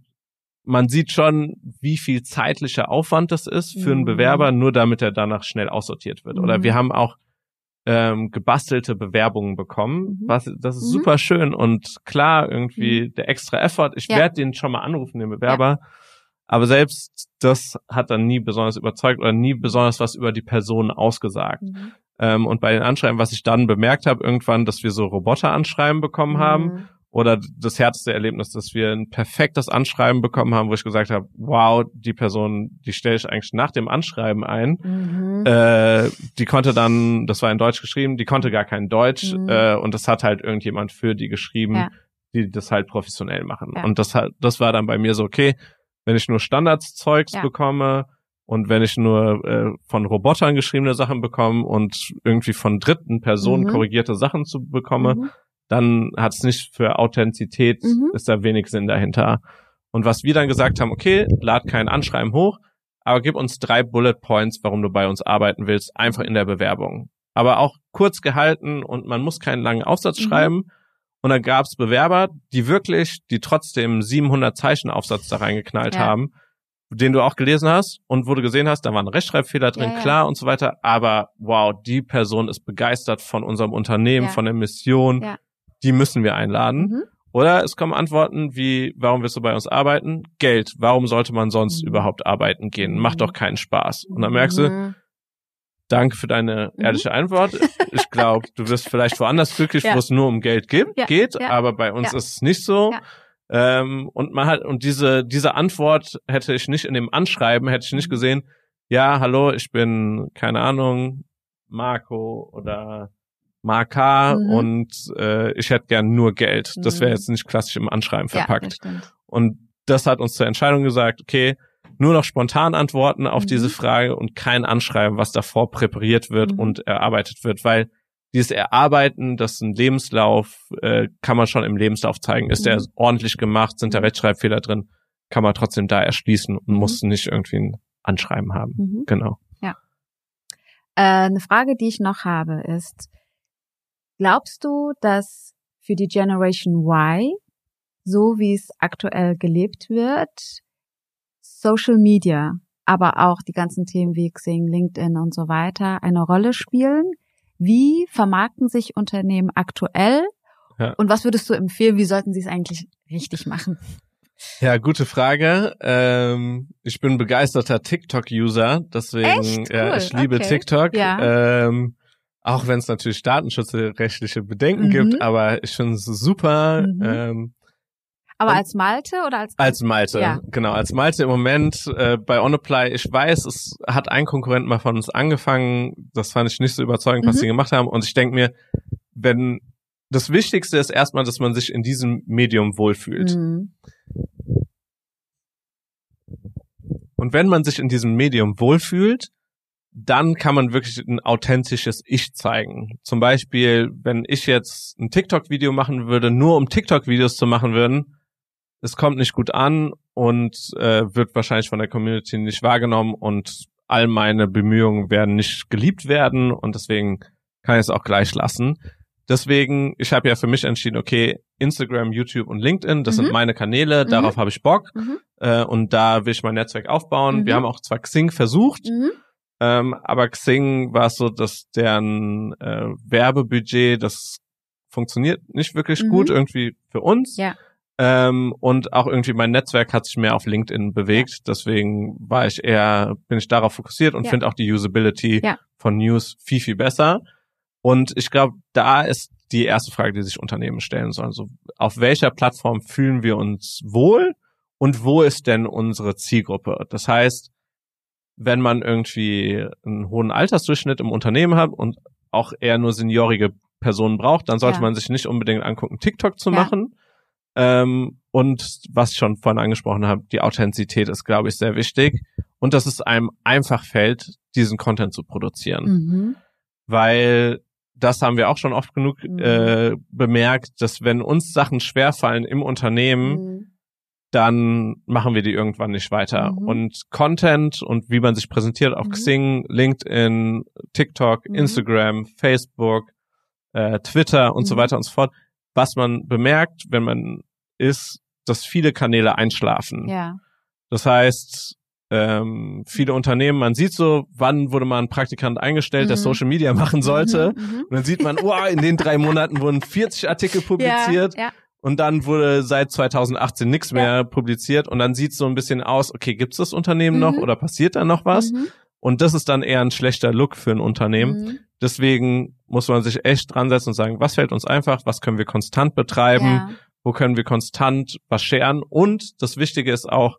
man sieht schon, wie viel zeitlicher Aufwand das ist für einen mhm. Bewerber, nur damit er danach schnell aussortiert wird. Mhm. Oder wir haben auch ähm, gebastelte Bewerbungen bekommen. Mhm. Was, das ist mhm. super schön und klar, irgendwie mhm. der extra Effort. Ich ja. werde den schon mal anrufen, den Bewerber. Ja. Aber selbst das hat dann nie besonders überzeugt oder nie besonders was über die Person ausgesagt. Mhm. Ähm, und bei den Anschreiben, was ich dann bemerkt habe, irgendwann, dass wir so Roboter-Anschreiben bekommen haben mhm. Oder das härteste Erlebnis, dass wir ein perfektes Anschreiben bekommen haben, wo ich gesagt habe, wow, die Person, die stelle ich eigentlich nach dem Anschreiben ein. Mhm. Äh, die konnte dann, das war in Deutsch geschrieben, die konnte gar kein Deutsch mhm. äh, und das hat halt irgendjemand für die geschrieben, ja. die das halt professionell machen. Ja. Und das hat, das war dann bei mir so, okay, wenn ich nur Standardszeugs ja. bekomme, und wenn ich nur äh, von Robotern geschriebene Sachen bekomme und irgendwie von dritten Personen mhm. korrigierte Sachen zu bekomme, mhm dann hat es nicht für Authentizität, mhm. ist da wenig Sinn dahinter. Und was wir dann gesagt haben, okay, lad kein Anschreiben hoch, aber gib uns drei Bullet Points, warum du bei uns arbeiten willst, einfach in der Bewerbung. Aber auch kurz gehalten und man muss keinen langen Aufsatz mhm. schreiben. Und dann gab es Bewerber, die wirklich, die trotzdem 700 Zeichen Aufsatz da reingeknallt ja. haben, den du auch gelesen hast und wo du gesehen hast, da waren Rechtschreibfehler drin, ja, ja. klar und so weiter. Aber wow, die Person ist begeistert von unserem Unternehmen, von der Mission die müssen wir einladen. Mhm. Oder es kommen Antworten wie, warum wirst du bei uns arbeiten? Geld. Warum sollte man sonst mhm. überhaupt arbeiten gehen? Macht doch keinen Spaß. Und dann merkst du, mhm. danke für deine mhm. ehrliche Antwort. Ich glaube, du wirst vielleicht woanders glücklich, ja. wo es nur um Geld gibt, ja. geht, ja. aber bei uns ist es nicht so. Ähm, und man hat, und diese, diese Antwort hätte ich nicht in dem Anschreiben, hätte ich nicht mhm. gesehen, ja, hallo, ich bin, keine Ahnung, Marco oder Mark mhm. und äh, ich hätte gern nur Geld. Mhm. Das wäre jetzt nicht klassisch im Anschreiben verpackt. Ja, und das hat uns zur Entscheidung gesagt, okay, nur noch spontan antworten auf mhm. diese Frage und kein Anschreiben, was davor präpariert wird mhm. und erarbeitet wird, weil dieses Erarbeiten, das ist ein Lebenslauf, äh, kann man schon im Lebenslauf zeigen. Ist der mhm. ordentlich gemacht? Sind da mhm. Rechtschreibfehler drin? Kann man trotzdem da erschließen und muss nicht irgendwie ein Anschreiben haben. Genau. Ja. Äh, eine Frage, die ich noch habe, ist, Glaubst du, dass für die Generation Y, so wie es aktuell gelebt wird, Social Media, aber auch die ganzen Themen wie Xing, LinkedIn und so weiter eine Rolle spielen? Wie vermarkten sich Unternehmen aktuell? Ja. Und was würdest du empfehlen? Wie sollten sie es eigentlich richtig machen? Ja, gute Frage. Ähm, ich bin begeisterter TikTok-User, deswegen? Cool. ja, ich liebe okay. TikTok. Ja. Ähm, auch wenn es natürlich datenschutzrechtliche Bedenken mhm. gibt, aber ich finde es super. Mhm. Ähm, aber als Malte oder als als Malte, ja. genau als Malte im Moment äh, bei Onapply. Ich weiß, es hat ein Konkurrent mal von uns angefangen. Das fand ich nicht so überzeugend, was mhm. sie gemacht haben. Und ich denke mir, wenn das Wichtigste ist erstmal, dass man sich in diesem Medium wohlfühlt. Mhm. Und wenn man sich in diesem Medium wohlfühlt, dann kann man wirklich ein authentisches Ich zeigen. Zum Beispiel, wenn ich jetzt ein TikTok-Video machen würde, nur um TikTok-Videos zu machen würden, es kommt nicht gut an und äh, wird wahrscheinlich von der Community nicht wahrgenommen und all meine Bemühungen werden nicht geliebt werden und deswegen kann ich es auch gleich lassen. Deswegen, ich habe ja für mich entschieden, okay, Instagram, YouTube und LinkedIn, das mhm. sind meine Kanäle, mhm. darauf habe ich Bock mhm. äh, und da will ich mein Netzwerk aufbauen. Wir mhm. haben auch zwar Xing versucht, mhm. Ähm, aber Xing war so, dass deren äh, Werbebudget, das funktioniert nicht wirklich mhm. gut irgendwie für uns. Ja. Ähm, und auch irgendwie mein Netzwerk hat sich mehr auf LinkedIn bewegt. Deswegen war ich eher, bin ich darauf fokussiert und ja. finde auch die Usability ja. von News viel, viel besser. Und ich glaube, da ist die erste Frage, die sich Unternehmen stellen sollen. So, auf welcher Plattform fühlen wir uns wohl und wo ist denn unsere Zielgruppe? Das heißt, wenn man irgendwie einen hohen Altersdurchschnitt im Unternehmen hat und auch eher nur seniorige Personen braucht, dann sollte ja. man sich nicht unbedingt angucken, TikTok zu ja. machen. Ähm, und was ich schon vorhin angesprochen habe, die Authentizität ist, glaube ich, sehr wichtig. Und dass es einem einfach fällt, diesen Content zu produzieren. Mhm. Weil das haben wir auch schon oft genug mhm. äh, bemerkt, dass wenn uns Sachen schwerfallen im Unternehmen, mhm. Dann machen wir die irgendwann nicht weiter. Mhm. Und Content und wie man sich präsentiert auf mhm. Xing, LinkedIn, TikTok, mhm. Instagram, Facebook, äh, Twitter und so mhm. weiter und so fort. Was man bemerkt, wenn man ist, dass viele Kanäle einschlafen. Ja. Das heißt, ähm, viele Unternehmen, man sieht so, wann wurde mal ein Praktikant eingestellt, mhm. der Social Media machen sollte. Mhm, mhm. und dann sieht man, oh, in den drei Monaten wurden 40 Artikel publiziert. Ja, ja. Und dann wurde seit 2018 nichts mehr ja. publiziert. Und dann sieht es so ein bisschen aus, okay, gibt's das Unternehmen noch mhm. oder passiert da noch was? Mhm. Und das ist dann eher ein schlechter Look für ein Unternehmen. Mhm. Deswegen muss man sich echt dran setzen und sagen, was fällt uns einfach, was können wir konstant betreiben, wo können wir konstant was scheren. Und das Wichtige ist auch,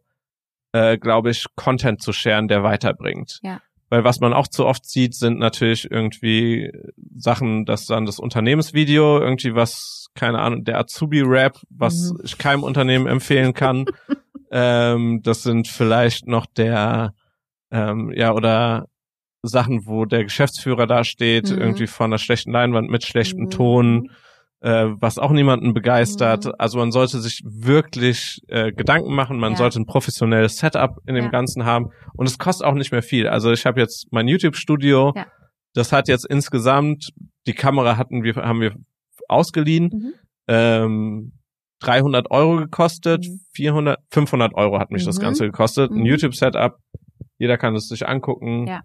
äh, glaube ich, Content zu sharen, der weiterbringt. Ja. Weil was man auch zu oft sieht, sind natürlich irgendwie Sachen, dass dann das Unternehmensvideo, irgendwie was, keine Ahnung, der Azubi-Rap, was mhm. ich keinem Unternehmen empfehlen kann. ähm, das sind vielleicht noch der, ähm, ja, oder Sachen, wo der Geschäftsführer da steht, mhm. irgendwie von einer schlechten Leinwand mit schlechtem mhm. Ton äh, was auch niemanden begeistert. Mhm. Also man sollte sich wirklich äh, Gedanken machen, man ja. sollte ein professionelles Setup in dem ja. Ganzen haben und es kostet auch nicht mehr viel. Also ich habe jetzt mein YouTube-Studio, ja. das hat jetzt insgesamt, die Kamera hatten wir, haben wir ausgeliehen, mhm. ähm, 300 Euro gekostet, mhm. 400, 500 Euro hat mich das mhm. Ganze gekostet. Ein mhm. YouTube-Setup, jeder kann es sich angucken. Ja.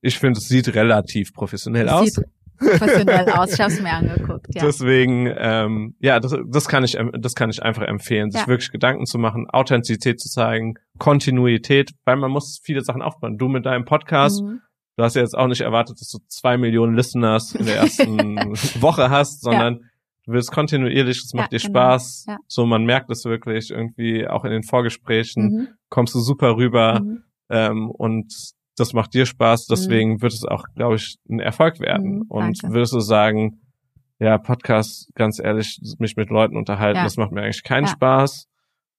Ich finde, es sieht relativ professionell das aus. Sieht professionell aus. Ich habe es mir angeguckt. Ja. Deswegen, ähm, ja, das, das kann ich, das kann ich einfach empfehlen, sich ja. wirklich Gedanken zu machen, Authentizität zu zeigen, Kontinuität, weil man muss viele Sachen aufbauen. Du mit deinem Podcast, mhm. du hast ja jetzt auch nicht erwartet, dass du zwei Millionen Listeners in der ersten Woche hast, sondern ja. du willst kontinuierlich, es macht dir genau. Spaß. So, man merkt es wirklich irgendwie auch in den Vorgesprächen, mhm. kommst du super rüber. Mhm. Ähm, und das macht dir Spaß, deswegen mhm. wird es auch, glaube ich, ein Erfolg werden. Mhm, und würdest du sagen, ja, Podcast, ganz ehrlich, mich mit Leuten unterhalten, ja. das macht mir eigentlich keinen ja. Spaß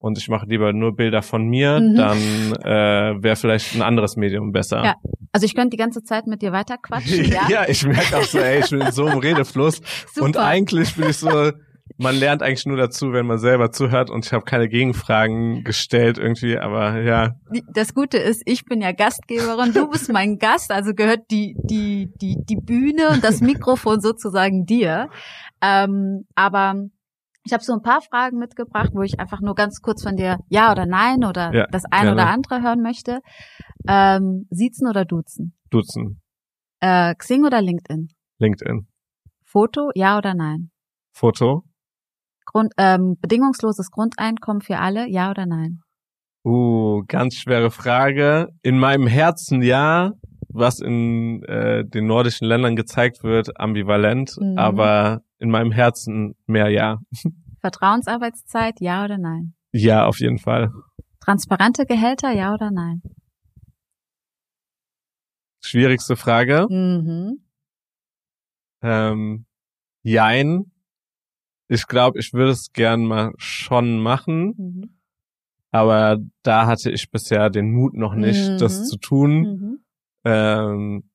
und ich mache lieber nur Bilder von mir, mhm. dann äh, wäre vielleicht ein anderes Medium besser. Ja. Also ich könnte die ganze Zeit mit dir weiter quatschen. Ja, ja ich merke auch so, ey, ich bin so im Redefluss. Super. Und eigentlich bin ich so, man lernt eigentlich nur dazu, wenn man selber zuhört und ich habe keine Gegenfragen gestellt irgendwie, aber ja. Das Gute ist, ich bin ja Gastgeberin, du bist mein Gast, also gehört die die die die Bühne und das Mikrofon sozusagen dir. Ähm, aber ich habe so ein paar Fragen mitgebracht, wo ich einfach nur ganz kurz von dir Ja oder Nein oder ja, das eine oder andere hören möchte. Ähm, Siezen oder Duzen? Duzen. Äh, Xing oder LinkedIn? LinkedIn. Foto, ja oder nein? Foto. Grund, ähm, bedingungsloses Grundeinkommen für alle, ja oder nein? Uh, ganz schwere Frage. In meinem Herzen ja, was in äh, den nordischen Ländern gezeigt wird, ambivalent, mhm. aber in meinem Herzen mehr ja. Vertrauensarbeitszeit, ja oder nein? Ja, auf jeden Fall. Transparente Gehälter, ja oder nein? Schwierigste Frage. Mhm. Ähm, jein, ich glaube, ich würde es gern mal schon machen. Mhm. Aber da hatte ich bisher den Mut noch nicht, mhm. das zu tun. Mhm. Ähm,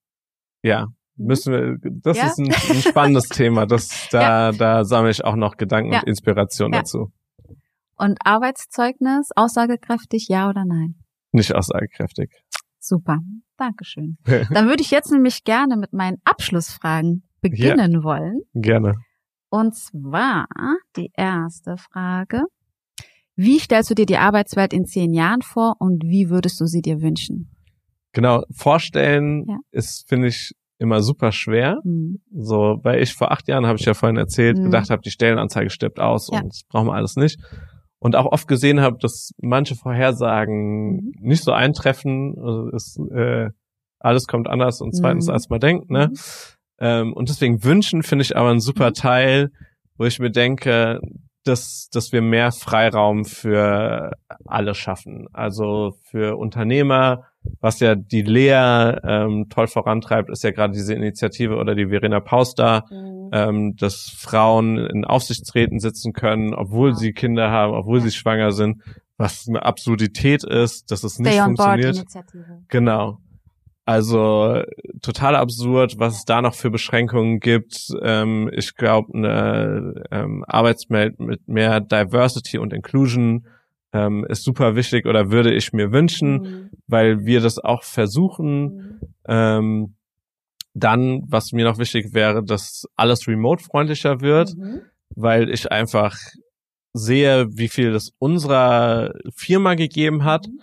ja, mhm. müssen wir, das ja? ist ein, ein, spannendes Thema. Das, da, ja. da sammle ich auch noch Gedanken ja. und Inspiration dazu. Und Arbeitszeugnis, aussagekräftig, ja oder nein? Nicht aussagekräftig. Super, Dankeschön. Dann würde ich jetzt nämlich gerne mit meinen Abschlussfragen beginnen wollen. Gerne. Und zwar die erste Frage. Wie stellst du dir die Arbeitswelt in zehn Jahren vor und wie würdest du sie dir wünschen? Genau, vorstellen ja. ist, finde ich, immer super schwer. Mhm. So, weil ich vor acht Jahren, habe ich ja vorhin erzählt, mhm. gedacht habe, die Stellenanzeige stirbt aus ja. und das brauchen wir alles nicht. Und auch oft gesehen habe, dass manche Vorhersagen mhm. nicht so eintreffen. Also ist, äh, alles kommt anders und zweitens, mhm. als man denkt. Ne? Ähm, und deswegen wünschen finde ich aber ein super mhm. Teil, wo ich mir denke, dass, dass wir mehr Freiraum für alle schaffen. Also für Unternehmer, was ja die Lea ähm, toll vorantreibt, ist ja gerade diese Initiative oder die Verena Paus da, mhm. ähm, dass Frauen in Aufsichtsräten sitzen können, obwohl sie Kinder haben, obwohl sie schwanger sind, was eine Absurdität ist, dass es Stay nicht funktioniert. Genau. Also total absurd, was es da noch für Beschränkungen gibt. Ähm, ich glaube, eine ähm, Arbeitswelt mit mehr Diversity und Inclusion ähm, ist super wichtig oder würde ich mir wünschen, mhm. weil wir das auch versuchen. Mhm. Ähm, dann, was mir noch wichtig wäre, dass alles remote-freundlicher wird, mhm. weil ich einfach sehe, wie viel das unserer Firma gegeben hat. Mhm.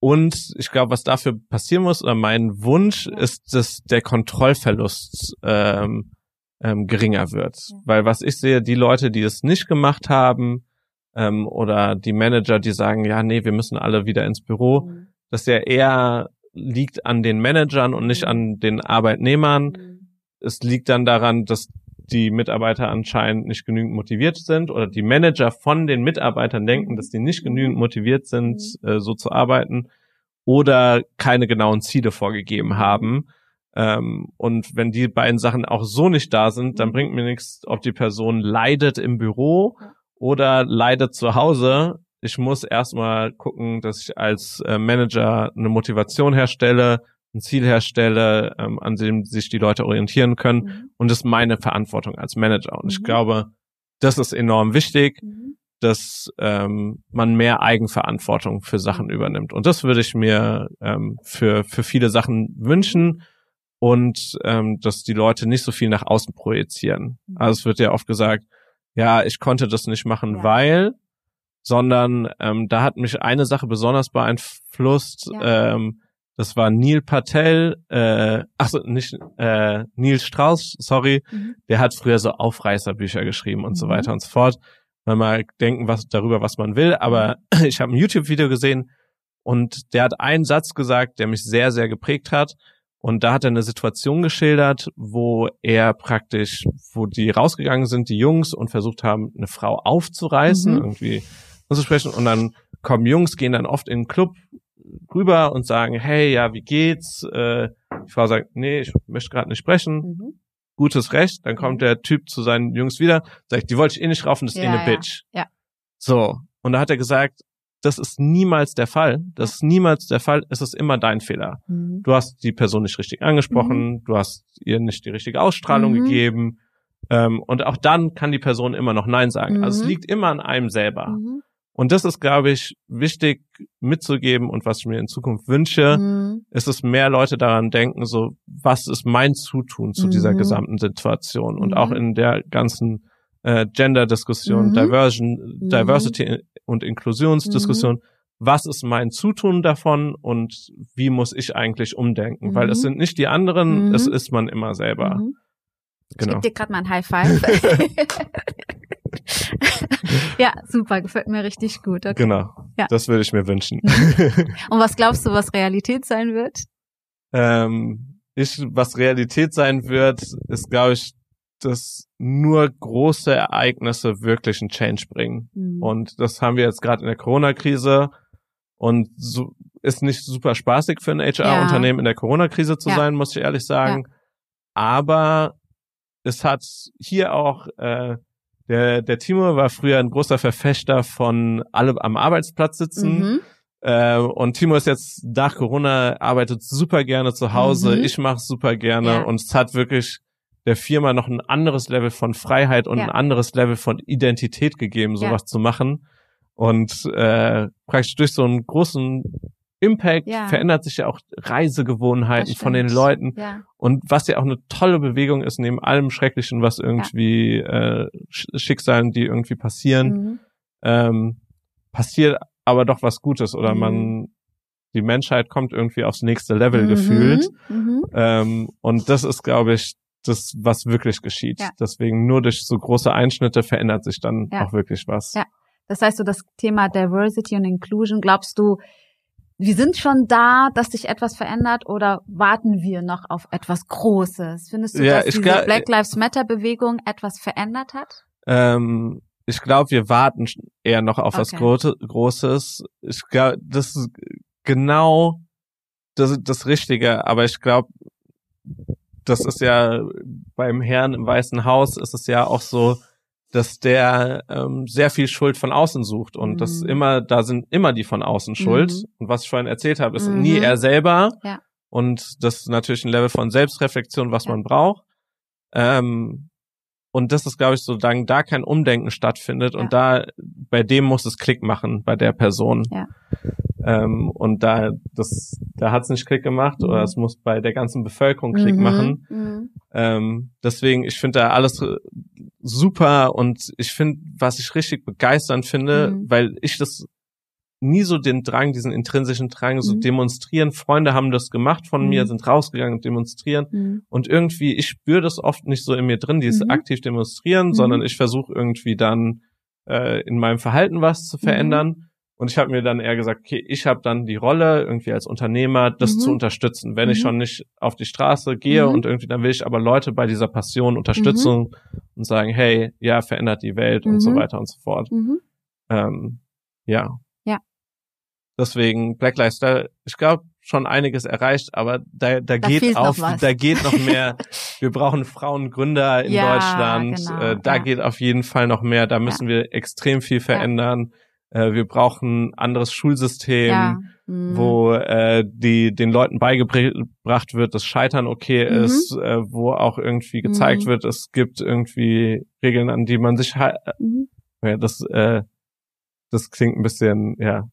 Und ich glaube, was dafür passieren muss, oder mein Wunsch ist, dass der Kontrollverlust ähm, ähm, geringer wird. Weil was ich sehe, die Leute, die es nicht gemacht haben, ähm, oder die Manager, die sagen, ja, nee, wir müssen alle wieder ins Büro, mhm. dass ja eher liegt an den Managern und nicht mhm. an den Arbeitnehmern. Mhm. Es liegt dann daran, dass die Mitarbeiter anscheinend nicht genügend motiviert sind oder die Manager von den Mitarbeitern denken, dass die nicht genügend motiviert sind, mhm. äh, so zu arbeiten oder keine genauen Ziele vorgegeben haben. Ähm, und wenn die beiden Sachen auch so nicht da sind, dann mhm. bringt mir nichts, ob die Person leidet im Büro oder leidet zu Hause. Ich muss erstmal gucken, dass ich als äh, Manager eine Motivation herstelle, ein Ziel herstelle, ähm, an dem sich die Leute orientieren können. Mhm. Und das ist meine Verantwortung als Manager. Und mhm. ich glaube, das ist enorm wichtig, mhm. dass ähm, man mehr Eigenverantwortung für Sachen mhm. übernimmt. Und das würde ich mir ähm, für, für viele Sachen wünschen und ähm, dass die Leute nicht so viel nach außen projizieren. Mhm. Also es wird ja oft gesagt, ja, ich konnte das nicht machen, ja. weil, sondern ähm, da hat mich eine Sache besonders beeinflusst. Ja. Ähm, das war Neil Patel, äh, ach so, nicht äh, Neil Strauss, sorry, mhm. der hat früher so Aufreißerbücher geschrieben und mhm. so weiter und so fort. Mal mal denken was darüber, was man will, aber ich habe ein YouTube-Video gesehen und der hat einen Satz gesagt, der mich sehr, sehr geprägt hat. Und da hat er eine Situation geschildert, wo er praktisch, wo die rausgegangen sind, die Jungs, und versucht haben, eine Frau aufzureißen, mhm. irgendwie zu sprechen. Und dann kommen Jungs, gehen dann oft in den Club rüber und sagen, hey, ja, wie geht's? Äh, die Frau sagt, nee, ich möchte gerade nicht sprechen. Mhm. Gutes Recht. Dann kommt mhm. der Typ zu seinen Jungs wieder, sagt, die wollte ich eh nicht raufen, das ist eh ja, eh eine ja. Bitch. Ja. So. Und da hat er gesagt, das ist niemals der Fall. Das ist niemals der Fall. Es ist immer dein Fehler. Mhm. Du hast die Person nicht richtig angesprochen. Mhm. Du hast ihr nicht die richtige Ausstrahlung mhm. gegeben. Ähm, und auch dann kann die Person immer noch Nein sagen. Also es mhm. liegt immer an einem selber. Und das ist, glaube ich, wichtig mitzugeben und was ich mir in Zukunft wünsche, mhm. ist es mehr Leute daran denken, so, was ist mein Zutun zu mhm. dieser gesamten Situation und mhm. auch in der ganzen äh, Gender-Diskussion, mhm. Diversion, mhm. Diversity und Inklusionsdiskussion, mhm. was ist mein Zutun davon und wie muss ich eigentlich umdenken? Weil es sind nicht die anderen, es ist man immer selber. Genau. Ich gebe dir gerade mal ein High Five. ja, super, gefällt mir richtig gut. Okay. Genau, ja. das würde ich mir wünschen. Und was glaubst du, was Realität sein wird? Ähm, ich, was Realität sein wird, ist, glaube ich, dass nur große Ereignisse wirklich einen Change bringen. Mhm. Und das haben wir jetzt gerade in der Corona-Krise und so ist nicht super spaßig für ein HR-Unternehmen ja. in der Corona-Krise zu ja. sein, muss ich ehrlich sagen. Ja. Aber es hat hier auch äh, der, der Timo war früher ein großer Verfechter von alle am Arbeitsplatz sitzen. Mhm. Äh, und Timo ist jetzt nach Corona, arbeitet super gerne zu Hause. Mhm. Ich mache super gerne. Ja. Und es hat wirklich der Firma noch ein anderes Level von Freiheit und ja. ein anderes Level von Identität gegeben, sowas ja. zu machen. Und äh, praktisch durch so einen großen Impact ja. verändert sich ja auch Reisegewohnheiten von den Leuten. Ja. Und was ja auch eine tolle Bewegung ist, neben allem Schrecklichen, was irgendwie ja. äh, Schicksalen, die irgendwie passieren, mhm. ähm, passiert aber doch was Gutes oder mhm. man die Menschheit kommt irgendwie aufs nächste Level mhm. gefühlt. Mhm. Ähm, und das ist, glaube ich, das, was wirklich geschieht. Ja. Deswegen nur durch so große Einschnitte verändert sich dann auch wirklich was. Ja. Das heißt, so das Thema Diversity und Inclusion, glaubst du, wir sind schon da, dass sich etwas verändert oder warten wir noch auf etwas Großes? Findest du, ja, dass diese glaub, Black Lives Matter Bewegung etwas verändert hat? Ähm, ich glaube, wir warten eher noch auf okay. was Große, Großes. Ich glaube, das ist genau das, das Richtige, aber ich glaube, das ist ja beim Herrn im Weißen Haus ist es ja auch so, dass der ähm, sehr viel Schuld von außen sucht und mhm. das immer, da sind immer die von außen schuld. Mhm. Und was ich vorhin erzählt habe, ist mhm. nie er selber. Ja. Und das ist natürlich ein Level von Selbstreflexion, was ja. man braucht. Ähm, und das ist, glaube ich, so, dann da kein Umdenken stattfindet ja. und da bei dem muss es Klick machen, bei der Person. Ja. Ähm, und da das, da hat es nicht Klick gemacht mhm. oder es muss bei der ganzen Bevölkerung Klick mhm. machen. Mhm. Ähm, deswegen, ich finde da alles super und ich finde, was ich richtig begeisternd finde, mhm. weil ich das nie so den Drang, diesen intrinsischen Drang, so mhm. demonstrieren. Freunde haben das gemacht von mhm. mir, sind rausgegangen und demonstrieren. Mhm. Und irgendwie, ich spüre das oft nicht so in mir drin, dieses mhm. aktiv demonstrieren, mhm. sondern ich versuche irgendwie dann äh, in meinem Verhalten was zu verändern. Mhm. Und ich habe mir dann eher gesagt, okay, ich habe dann die Rolle, irgendwie als Unternehmer, das zu unterstützen. Wenn ich schon nicht auf die Straße gehe und irgendwie, dann will ich aber Leute bei dieser Passion unterstützen und sagen, hey, ja, verändert die Welt und so weiter und so fort. Ähm, ja, Deswegen Black Lives Matter, ich glaube, schon einiges erreicht, aber da, da, da geht auf, da geht noch mehr. wir brauchen Frauengründer in ja, Deutschland. Genau, äh, da ja. geht auf jeden Fall noch mehr. Da müssen ja. wir extrem viel verändern. Äh, wir brauchen anderes Schulsystem, mhm. wo äh, die den Leuten beigebracht wird, dass Scheitern okay mhm. ist, äh, wo auch irgendwie gezeigt mhm. wird, es gibt irgendwie Regeln, an die man sich halt. Mhm. Ja, das äh, das klingt ein bisschen ja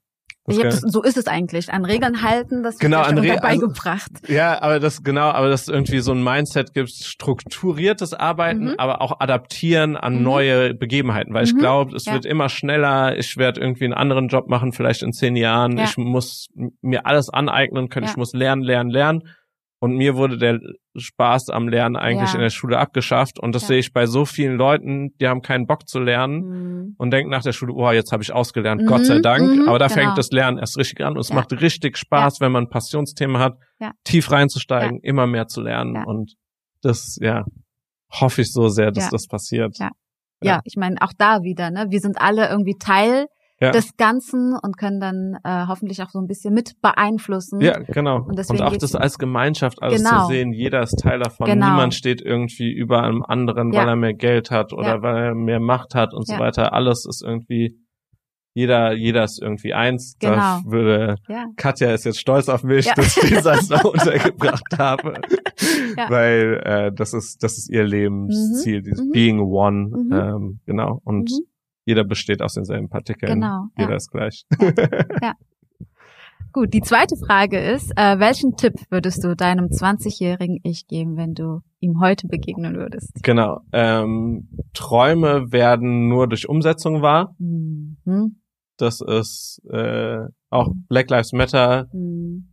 das, so ist es eigentlich. An Regeln halten, das genau, wird ja dabei also, gebracht. Ja, aber das genau, aber das irgendwie so ein Mindset gibt, strukturiertes Arbeiten, mhm. aber auch adaptieren an mhm. neue Begebenheiten, weil mhm. ich glaube, es ja. wird immer schneller. Ich werde irgendwie einen anderen Job machen, vielleicht in zehn Jahren. Ja. Ich muss mir alles aneignen können. Ich muss lernen, lernen, lernen. Und mir wurde der Spaß am Lernen eigentlich ja. in der Schule abgeschafft. Und das ja. sehe ich bei so vielen Leuten, die haben keinen Bock zu lernen mhm. und denken nach der Schule, oh, jetzt habe ich ausgelernt, mhm. Gott sei Dank. Mhm. Aber da genau. fängt das Lernen erst richtig an. Und es ja. macht richtig Spaß, wenn man ein Passionsthema hat, tief reinzusteigen, immer mehr zu lernen. Und das, ja, hoffe ich so sehr, dass das passiert. Ja. Ja, ich meine, auch da wieder, ne? Wir sind alle irgendwie Teil ja. des Ganzen und können dann äh, hoffentlich auch so ein bisschen mit beeinflussen. Ja, genau. Und, und auch das als Gemeinschaft alles genau. zu sehen. Jeder ist Teil davon. Genau. Niemand steht irgendwie über einem anderen, ja. weil er mehr Geld hat oder ja. weil er mehr Macht hat und so weiter. Alles ist irgendwie jeder, jeder ist irgendwie eins. Genau. Da würde ja. Katja ist jetzt stolz auf mich, ja. dass ich den Satz da untergebracht habe. Ja. Weil äh, das ist, das ist ihr Lebensziel, mhm. dieses mhm. Being One. Mhm. Ähm, genau. Und mhm jeder besteht aus denselben Partikeln. Genau. Jeder ja. ist gleich. Ja. ja. Gut, die zweite Frage ist, äh, welchen Tipp würdest du deinem 20-jährigen Ich geben, wenn du ihm heute begegnen würdest? Genau. Ähm, Träume werden nur durch Umsetzung wahr. Mhm. Das ist äh, auch Black Lives Matter. Mhm.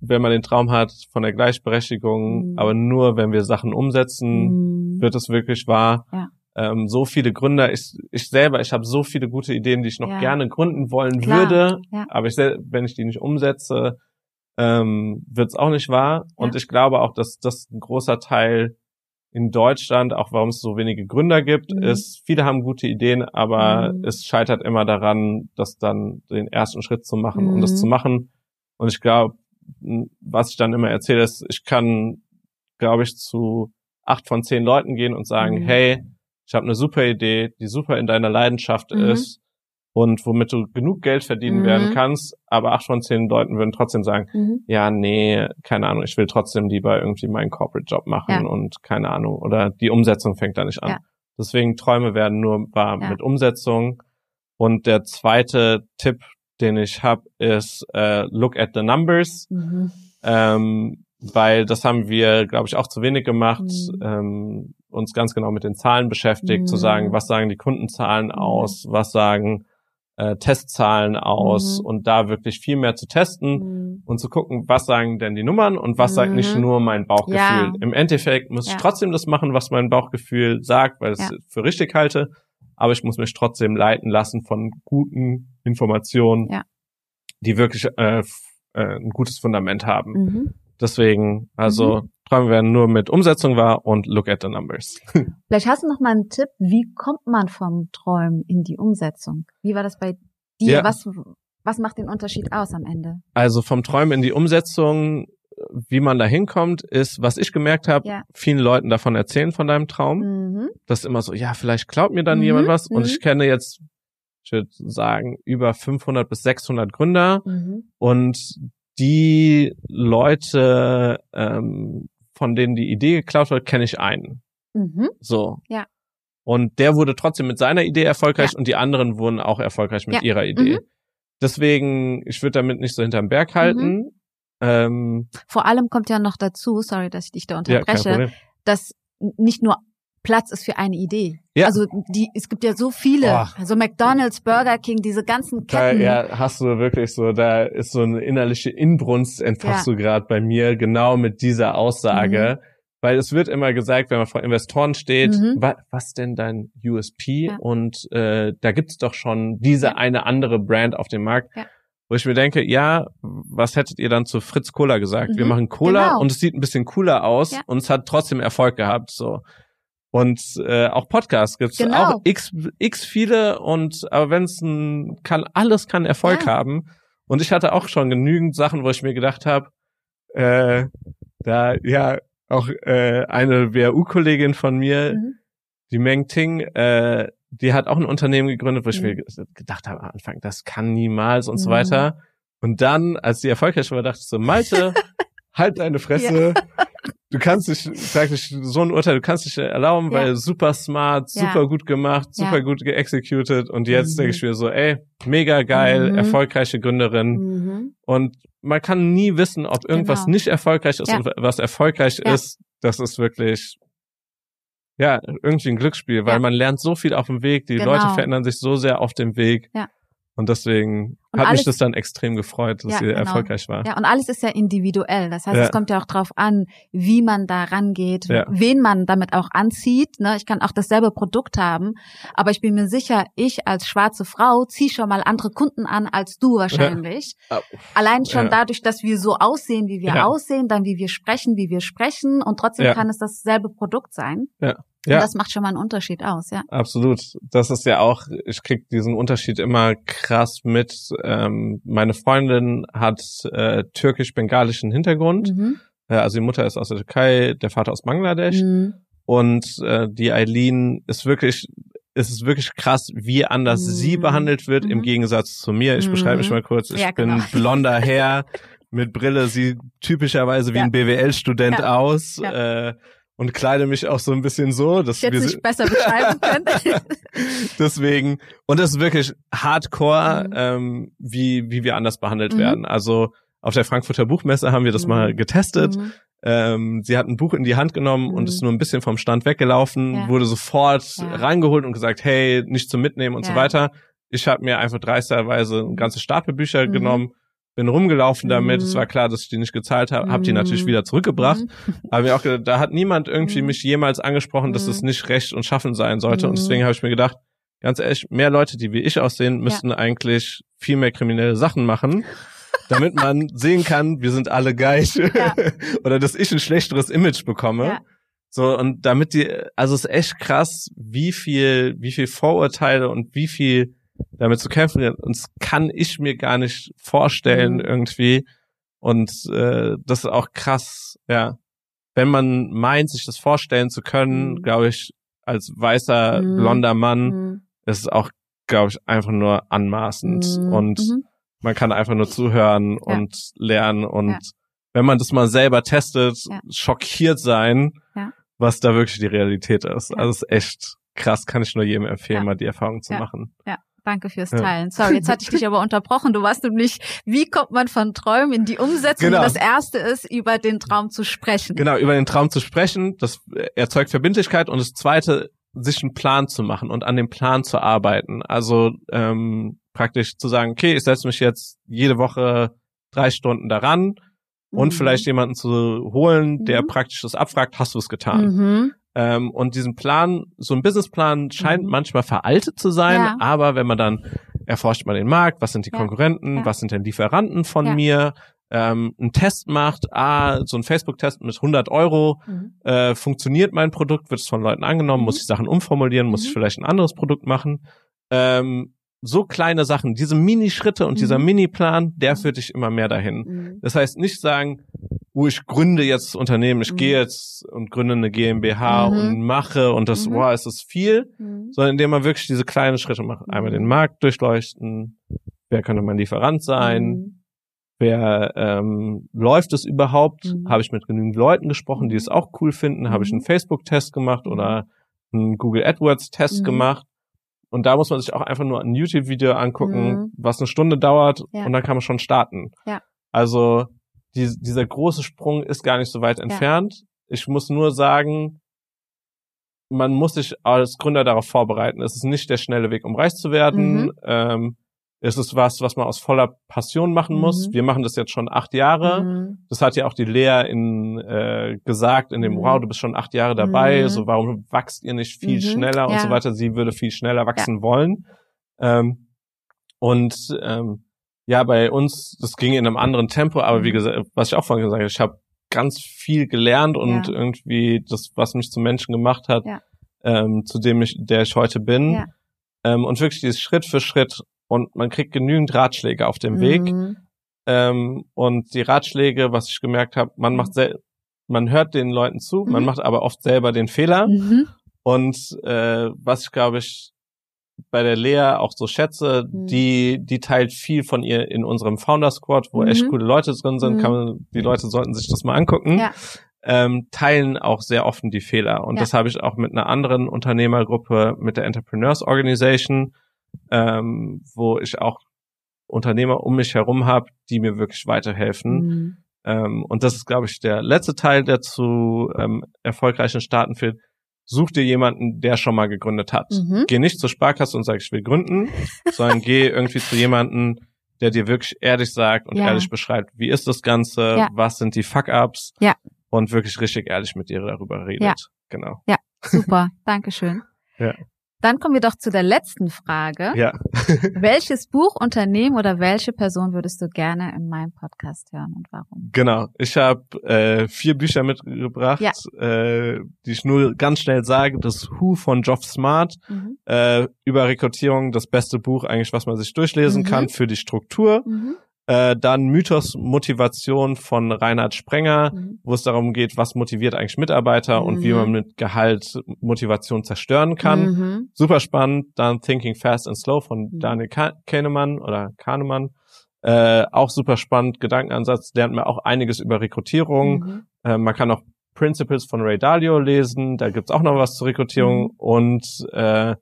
Wenn man den Traum hat von der Gleichberechtigung, mhm. aber nur wenn wir Sachen umsetzen, mhm. wird es wirklich wahr. Ja ähm, so viele Gründer. Ich, ich selber, ich habe so viele gute Ideen, die ich noch ja. gerne gründen wollen Klar. würde, ja. aber ich, wenn ich die nicht umsetze, ähm, wird es auch nicht wahr. Ja. Und ich glaube auch, dass das ein großer Teil in Deutschland, auch warum es so wenige Gründer gibt, mhm. ist, viele haben gute Ideen, aber mhm. es scheitert immer daran, das dann den ersten Schritt zu machen mhm. und das zu machen. Und ich glaube, was ich dann immer erzähle, ist, ich kann, glaube ich, zu acht von zehn Leuten gehen und sagen, mhm. hey, ich habe eine super Idee, die super in deiner Leidenschaft mhm. ist und womit du genug Geld verdienen mhm. werden kannst, aber acht von zehn Leuten würden trotzdem sagen, mhm. ja, nee, keine Ahnung, ich will trotzdem lieber irgendwie meinen Corporate-Job machen ja. und keine Ahnung, oder die Umsetzung fängt da nicht an. Ja. Deswegen Träume werden nur wahr ja. mit Umsetzung. Und der zweite Tipp, den ich habe, ist äh, look at the numbers. Mhm. Ähm, weil das haben wir, glaube ich, auch zu wenig gemacht, mhm. ähm, uns ganz genau mit den Zahlen beschäftigt, mhm. zu sagen, was sagen die Kundenzahlen mhm. aus, was sagen äh, Testzahlen aus mhm. und da wirklich viel mehr zu testen mhm. und zu gucken, was sagen denn die Nummern und was sagt nicht mhm. nur mein Bauchgefühl. Ja. Im Endeffekt muss ja. ich trotzdem das machen, was mein Bauchgefühl sagt, weil ich es ja. für richtig halte, aber ich muss mich trotzdem leiten lassen von guten Informationen, die wirklich äh, äh, ein gutes Fundament haben. Mhm. Deswegen, also Träume werden nur mit Umsetzung wahr und look at the numbers. Vielleicht hast du noch mal einen Tipp, wie kommt man vom Träumen in die Umsetzung? Wie war das bei dir? Ja. Was, was macht den Unterschied aus am Ende? Also vom Träumen in die Umsetzung, wie man da hinkommt, ist, was ich gemerkt habe, ja. vielen Leuten davon erzählen von deinem Traum. Mhm. Das ist immer so, ja, vielleicht glaubt mir dann mhm. jemand was. Und mhm. ich kenne jetzt, ich würde sagen, über 500 bis 600 Gründer. Mhm. Und die Leute, ähm, von denen die Idee geklaut wird, kenne ich einen. Mhm. So. Ja. Und der wurde trotzdem mit seiner Idee erfolgreich ja. und die anderen wurden auch erfolgreich mit ja. ihrer Idee. Mhm. Deswegen, ich würde damit nicht so hinterm Berg halten. Mhm. Ähm, Vor allem kommt ja noch dazu, sorry, dass ich dich da unterbreche, ja, dass nicht nur Platz ist für eine Idee. Ja. Also die, es gibt ja so viele, oh. also McDonald's, Burger King, diese ganzen Ketten. Da, ja, hast du wirklich so, da ist so eine innerliche Inbrunst entfachst ja. du gerade bei mir, genau mit dieser Aussage. Mhm. Weil es wird immer gesagt, wenn man vor Investoren steht, mhm. wa was denn dein USP? Ja. Und äh, da gibt's doch schon diese eine andere Brand auf dem Markt. Ja wo ich mir denke, ja, was hättet ihr dann zu Fritz Cola gesagt? Mhm. Wir machen Cola genau. und es sieht ein bisschen cooler aus ja. und es hat trotzdem Erfolg gehabt. So. Und äh, auch Podcasts gibt's genau. auch x, x viele und aber wenn es ein kann, alles kann Erfolg ja. haben. Und ich hatte auch schon genügend Sachen, wo ich mir gedacht habe, äh, da ja auch äh, eine WU-Kollegin von mir, mhm. die Meng Ting, äh, die hat auch ein Unternehmen gegründet, wo ich mhm. mir gedacht habe am Anfang, das kann niemals und mhm. so weiter. Und dann, als die erfolgreich war, dachte ich so, Malte, halt deine Fresse. Ja. Du kannst dich, praktisch so ein Urteil, du kannst dich erlauben, ja. weil super smart, super ja. gut gemacht, super gut geexecuted. Und jetzt mhm. denke ich mir so, ey, mega geil, mhm. erfolgreiche Gründerin. Mhm. Und man kann nie wissen, ob irgendwas genau. nicht erfolgreich ist und was erfolgreich ist. Das ist wirklich, ja, irgendwie ein Glücksspiel, weil man lernt so viel auf dem Weg. Die genau. Leute verändern sich so sehr auf dem Weg. Und deswegen und hat alles, mich das dann extrem gefreut, dass ja, sie genau. erfolgreich war. Ja, und alles ist ja individuell. Das heißt, ja. es kommt ja auch drauf an, wie man da rangeht, ja. wen man damit auch anzieht. Ne? Ich kann auch dasselbe Produkt haben, aber ich bin mir sicher, ich als schwarze Frau ziehe schon mal andere Kunden an als du wahrscheinlich. Allein schon dadurch, dass wir so aussehen, wie wir aussehen, dann wie wir sprechen, wie wir sprechen und trotzdem kann es dasselbe Produkt sein. Ja. Ja. Und das macht schon mal einen Unterschied aus, ja. Absolut. Das ist ja auch, ich krieg diesen Unterschied immer krass mit. Ähm, meine Freundin hat äh, türkisch-bengalischen Hintergrund. Mhm. Äh, also die Mutter ist aus der Türkei, der Vater aus Bangladesch. Mhm. Und äh, die Eileen ist wirklich, es ist wirklich krass, wie anders mhm. sie behandelt wird im mhm. Gegensatz zu mir. Ich beschreibe mich mhm. mal kurz. Ich ja, bin genau. blonder Herr mit Brille, sieht typischerweise wie ja. ein BWL-Student aus. Äh, und kleide mich auch so ein bisschen so, dass ich jetzt nicht besser beschreiben können. Deswegen und es ist wirklich Hardcore, mhm. ähm, wie wie wir anders behandelt mhm. werden. Also auf der Frankfurter Buchmesse haben wir das mhm. mal getestet. Mhm. Ähm, sie hat ein Buch in die Hand genommen und ist mhm. nur ein bisschen vom Stand weggelaufen, ja. wurde sofort ja. rangeholt und gesagt, hey, nicht zum Mitnehmen und ja. so weiter. Ich habe mir einfach dreisterweise ein ganzes Stapel Bücher mhm. genommen bin rumgelaufen damit. Mhm. Es war klar, dass ich die nicht gezahlt habe, habe die natürlich mhm. wieder zurückgebracht. Mhm. Aber mir auch gedacht, da hat niemand irgendwie mhm. mich jemals angesprochen, dass es nicht Recht und Schaffen sein sollte. Und deswegen habe ich mir gedacht, ganz ehrlich, mehr Leute, die wie ich aussehen, müssten ja. eigentlich viel mehr kriminelle Sachen machen. damit man sehen kann, wir sind alle gleich ja. oder dass ich ein schlechteres Image bekomme. Ja. So und damit die, also es ist echt krass, wie viel, wie viel Vorurteile und wie viel damit zu kämpfen. Und das kann ich mir gar nicht vorstellen mhm. irgendwie. Und äh, das ist auch krass, ja. Wenn man meint, sich das vorstellen zu können, mhm. glaube ich, als weißer, mhm. blonder Mann, mhm. ist es auch, glaube ich, einfach nur anmaßend. Mhm. Und mhm. man kann einfach nur zuhören ja. und lernen und ja. wenn man das mal selber testet, ja. schockiert sein, was da wirklich die Realität ist. Also es ist echt krass, kann ich nur jedem empfehlen, mal die Erfahrung zu machen. Ja. Danke fürs Teilen. Sorry, jetzt hatte ich dich aber unterbrochen. Du warst nämlich, wie kommt man von Träumen in die Umsetzung? Genau. Das erste ist, über den Traum zu sprechen. Genau, über den Traum zu sprechen. Das erzeugt Verbindlichkeit. Und das zweite, sich einen Plan zu machen und an dem Plan zu arbeiten. Also ähm, praktisch zu sagen, okay, ich setze mich jetzt jede Woche drei Stunden daran und mhm. vielleicht jemanden zu holen, der mhm. praktisch das abfragt, hast du es getan? Mhm. Ähm, und diesen Plan, so ein Businessplan scheint mhm. manchmal veraltet zu sein, ja. aber wenn man dann erforscht man den Markt, was sind die ja. Konkurrenten, ja. was sind denn Lieferanten von mir, ähm, einen Test macht, ah, so ein Facebook-Test mit 100 Euro, mhm. äh, funktioniert mein Produkt, wird es von Leuten angenommen, mhm. muss ich Sachen umformulieren, muss ich mhm. vielleicht ein anderes Produkt machen. Ähm, so kleine Sachen, diese Mini-Schritte und dieser mhm. Mini-Plan, der führt dich immer mehr dahin. Das heißt, nicht sagen, oh, ich gründe jetzt das Unternehmen, ich gehe jetzt und gründe eine GmbH und mache und das, wow, ist das viel, sondern indem man wirklich diese kleinen Schritte macht. Einmal den Markt durchleuchten, wer könnte mein Lieferant sein, wer ähm, läuft es überhaupt? Mhm. Habe ich mit genügend Leuten gesprochen, die es auch cool finden? Mhm. Habe ich einen Facebook-Test gemacht oder einen Google AdWords-Test mhm. gemacht? Und da muss man sich auch einfach nur ein YouTube-Video angucken, mhm. was eine Stunde dauert ja. und dann kann man schon starten. Ja. Also die, dieser große Sprung ist gar nicht so weit entfernt. Ja. Ich muss nur sagen, man muss sich als Gründer darauf vorbereiten. Es ist nicht der schnelle Weg, um reich zu werden. Mhm. Ähm, es ist was, was man aus voller Passion machen mhm. muss. Wir machen das jetzt schon acht Jahre. Mhm. Das hat ja auch die Lea in, äh, gesagt in dem, mhm. wow, du bist schon acht Jahre dabei, mhm. so warum wachst ihr nicht viel mhm. schneller ja. und so weiter. Sie würde viel schneller wachsen ja. wollen. Ähm, und ähm, ja, bei uns, das ging in einem anderen Tempo, aber wie mhm. gesagt, was ich auch vorhin gesagt habe, ich habe ganz viel gelernt und ja. irgendwie das, was mich zum Menschen gemacht hat, ähm, zu dem ich, der ich heute bin. Ähm, und wirklich dieses Schritt für Schritt und man kriegt genügend Ratschläge auf dem mhm. Weg. Ähm, und die Ratschläge, was ich gemerkt habe, man macht man hört den Leuten zu, mhm. man macht aber oft selber den Fehler. Mhm. Und äh, was ich glaube ich bei der Lea auch so schätze, mhm. die die teilt viel von ihr in unserem Founder Squad, wo echt mhm. coole Leute drin sind. Kann man, die Leute sollten sich das mal angucken. Ja. Ähm, teilen auch sehr offen die Fehler. Und ja. das habe ich auch mit einer anderen Unternehmergruppe, mit der Entrepreneurs Organization, ähm, wo ich auch Unternehmer um mich herum habe, die mir wirklich weiterhelfen. Mhm. Ähm, und das ist, glaube ich, der letzte Teil, der zu ähm, erfolgreichen Starten führt. Such dir jemanden, der schon mal gegründet hat. Mhm. Geh nicht zur Sparkasse und sag, ich will gründen, sondern geh irgendwie zu jemanden, der dir wirklich ehrlich sagt und ja. ehrlich beschreibt, wie ist das Ganze, ja. was sind die Fuck-ups ja. und wirklich richtig ehrlich mit dir darüber redet. Ja. Genau. Ja, super. Dankeschön. Ja. Dann kommen wir doch zu der letzten Frage. Ja. Welches Buch, Unternehmen oder welche Person würdest du gerne in meinem Podcast hören und warum? Genau. Ich habe äh, vier Bücher mitgebracht, ja. äh, die ich nur ganz schnell sage. Das Who von Geoff Smart mhm. äh, über Rekrutierung, das beste Buch eigentlich, was man sich durchlesen mhm. kann für die Struktur. Mhm. Äh, dann Mythos Motivation von Reinhard Sprenger, mhm. wo es darum geht, was motiviert eigentlich Mitarbeiter mhm. und wie mhm. man mit Gehalt Motivation zerstören kann. Mhm. Super spannend. Dann Thinking Fast and Slow von mhm. Daniel Kahnemann oder Kahnemann. Äh, auch super spannend. Gedankenansatz lernt man auch einiges über Rekrutierung. Mhm. Äh, man kann auch Principles von Ray Dalio lesen. Da gibt's auch noch was zur Rekrutierung und äh,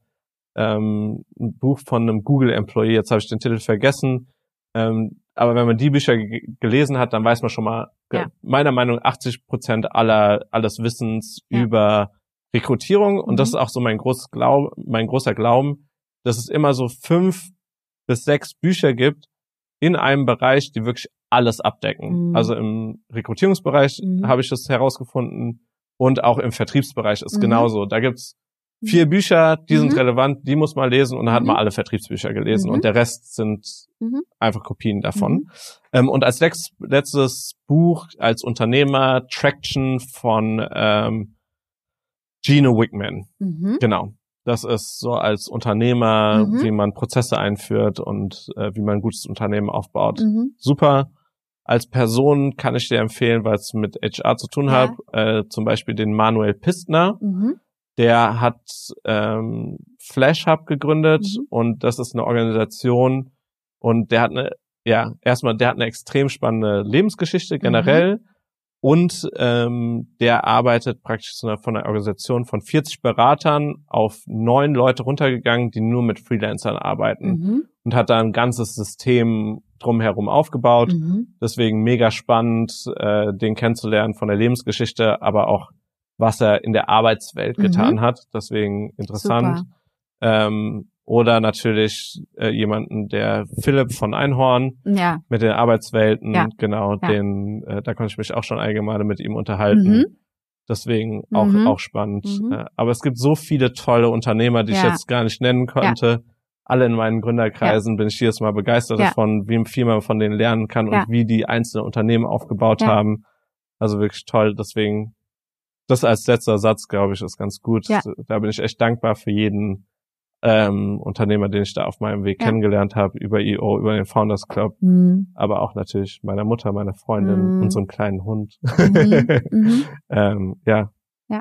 ähm, ein Buch von einem Google-Employee. Jetzt habe ich den Titel vergessen. Ähm, aber wenn man die Bücher gelesen hat, dann weiß man schon mal, ja. meiner Meinung nach 80 Prozent aller, alles Wissens ja. über Rekrutierung. Und mhm. das ist auch so mein, großes Glaub, mein großer Glauben, dass es immer so fünf bis sechs Bücher gibt in einem Bereich, die wirklich alles abdecken. Mhm. Also im Rekrutierungsbereich mhm. habe ich das herausgefunden und auch im Vertriebsbereich ist mhm. genauso. Da gibt's vier mhm. Bücher, die sind mhm. relevant, die muss man lesen und dann hat man mhm. alle Vertriebsbücher gelesen und der Rest sind einfach Kopien davon. Ähm, und als letztes, letztes Buch als Unternehmer Traction von ähm, Gino Wickman. Genau. Das ist so als Unternehmer, wie man Prozesse einführt und äh, wie man ein gutes Unternehmen aufbaut. Super. Als Person kann ich dir empfehlen, weil es mit HR zu tun ja. hat, äh, zum Beispiel den Manuel Pistner. Mhm der hat ähm, Flash Hub gegründet mhm. und das ist eine Organisation und der hat eine, ja, erstmal, der hat eine extrem spannende Lebensgeschichte generell mhm. und ähm, der arbeitet praktisch von einer Organisation von 40 Beratern auf neun Leute runtergegangen, die nur mit Freelancern arbeiten mhm. und hat da ein ganzes System drumherum aufgebaut. Mhm. Deswegen mega spannend, äh, den kennenzulernen von der Lebensgeschichte, aber auch was er in der Arbeitswelt mhm. getan hat. Deswegen interessant. Ähm, oder natürlich äh, jemanden, der Philipp von Einhorn ja. mit den Arbeitswelten, ja. genau, ja. den, äh, da konnte ich mich auch schon allgemein mit ihm unterhalten. Mhm. Deswegen auch, mhm. auch spannend. Mhm. Äh, aber es gibt so viele tolle Unternehmer, die ich jetzt gar nicht nennen konnte. alle in meinen Gründerkreisen bin ich jedes Mal begeistert davon, wie viel man von denen lernen kann und wie die einzelne Unternehmen aufgebaut haben. Also wirklich toll. Deswegen, das als letzter Satz, glaube ich, ist ganz gut. Da bin ich echt dankbar für jeden ähm, Unternehmer, den ich da auf meinem Weg kennengelernt habe, über EO, über den Founders Club, mhm. aber auch natürlich meiner Mutter, meiner Freundin, mhm. unserem kleinen Hund. Mhm. mhm. ähm, ja. Ja.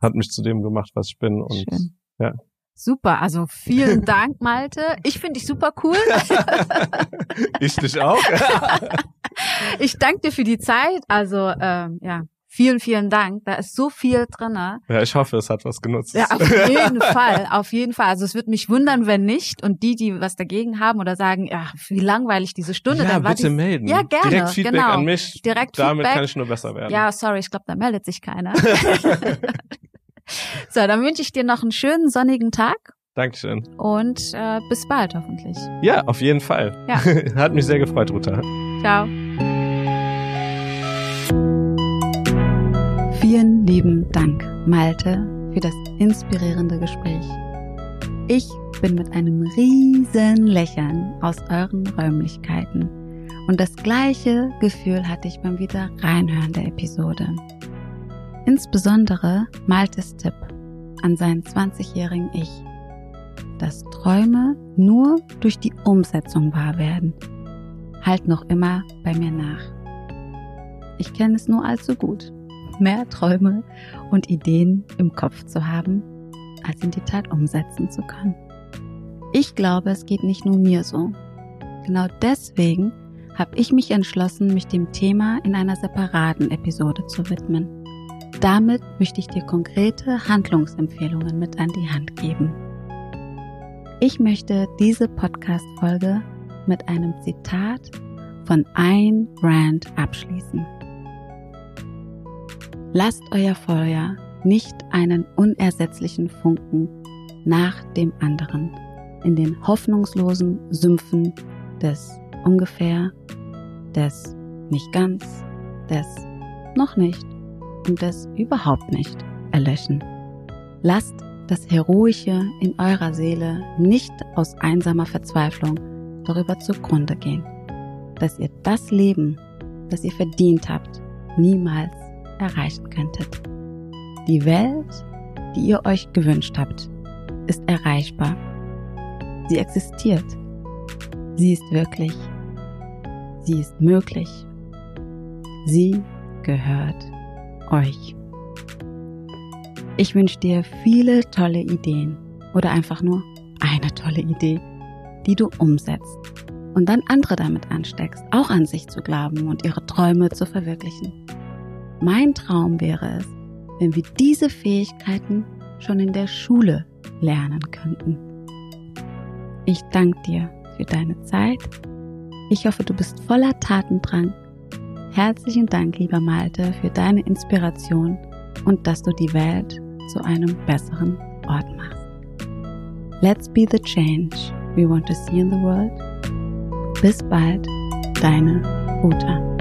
Hat mich zu dem gemacht, was ich bin und Schön. ja. Super, also vielen Dank, Malte. Ich finde dich super cool. ich dich auch. ich danke dir für die Zeit. Also ähm, ja, vielen, vielen Dank. Da ist so viel drinne. Ja, ich hoffe, es hat was genutzt. Ja, auf jeden Fall, auf jeden Fall. Also es wird mich wundern, wenn nicht. Und die, die was dagegen haben oder sagen, ja, wie langweilig diese Stunde. Ja, dann bitte die, melden. Ja, gerne. Direkt Feedback genau. an mich. Direkt Damit Feedback. kann ich nur besser werden. Ja, sorry, ich glaube, da meldet sich keiner. So, dann wünsche ich dir noch einen schönen sonnigen Tag. Dankeschön. Und äh, bis bald hoffentlich. Ja, auf jeden Fall. Ja. Hat mich sehr gefreut, Ruta. Ciao. Lieben Dank, Malte, für das inspirierende Gespräch. Ich bin mit einem riesen Lächeln aus euren Räumlichkeiten. Und das gleiche Gefühl hatte ich beim wieder reinhören der Episode. Insbesondere Maltes Tipp an seinen 20-jährigen Ich, dass Träume nur durch die Umsetzung wahr werden, halt noch immer bei mir nach. Ich kenne es nur allzu gut, mehr Träume und Ideen im Kopf zu haben, als in die Tat umsetzen zu können. Ich glaube, es geht nicht nur mir so. Genau deswegen habe ich mich entschlossen, mich dem Thema in einer separaten Episode zu widmen. Damit möchte ich dir konkrete Handlungsempfehlungen mit an die Hand geben. Ich möchte diese Podcast-Folge mit einem Zitat von Ayn Rand abschließen. Lasst euer Feuer nicht einen unersetzlichen Funken nach dem anderen in den hoffnungslosen Sümpfen des ungefähr, des nicht ganz, des noch nicht und das überhaupt nicht erlöschen. Lasst das Heroische in eurer Seele nicht aus einsamer Verzweiflung darüber zugrunde gehen, dass ihr das Leben, das ihr verdient habt, niemals erreichen könntet. Die Welt, die ihr euch gewünscht habt, ist erreichbar. Sie existiert. Sie ist wirklich. Sie ist möglich. Sie gehört euch. Ich wünsche dir viele tolle Ideen oder einfach nur eine tolle Idee, die du umsetzt und dann andere damit ansteckst, auch an sich zu glauben und ihre Träume zu verwirklichen. Mein Traum wäre es, wenn wir diese Fähigkeiten schon in der Schule lernen könnten. Ich danke dir für deine Zeit. Ich hoffe, du bist voller Tatendrang Herzlichen Dank, lieber Malte, für deine Inspiration und dass du die Welt zu einem besseren Ort machst. Let's be the change we want to see in the world. Bis bald, deine Uta.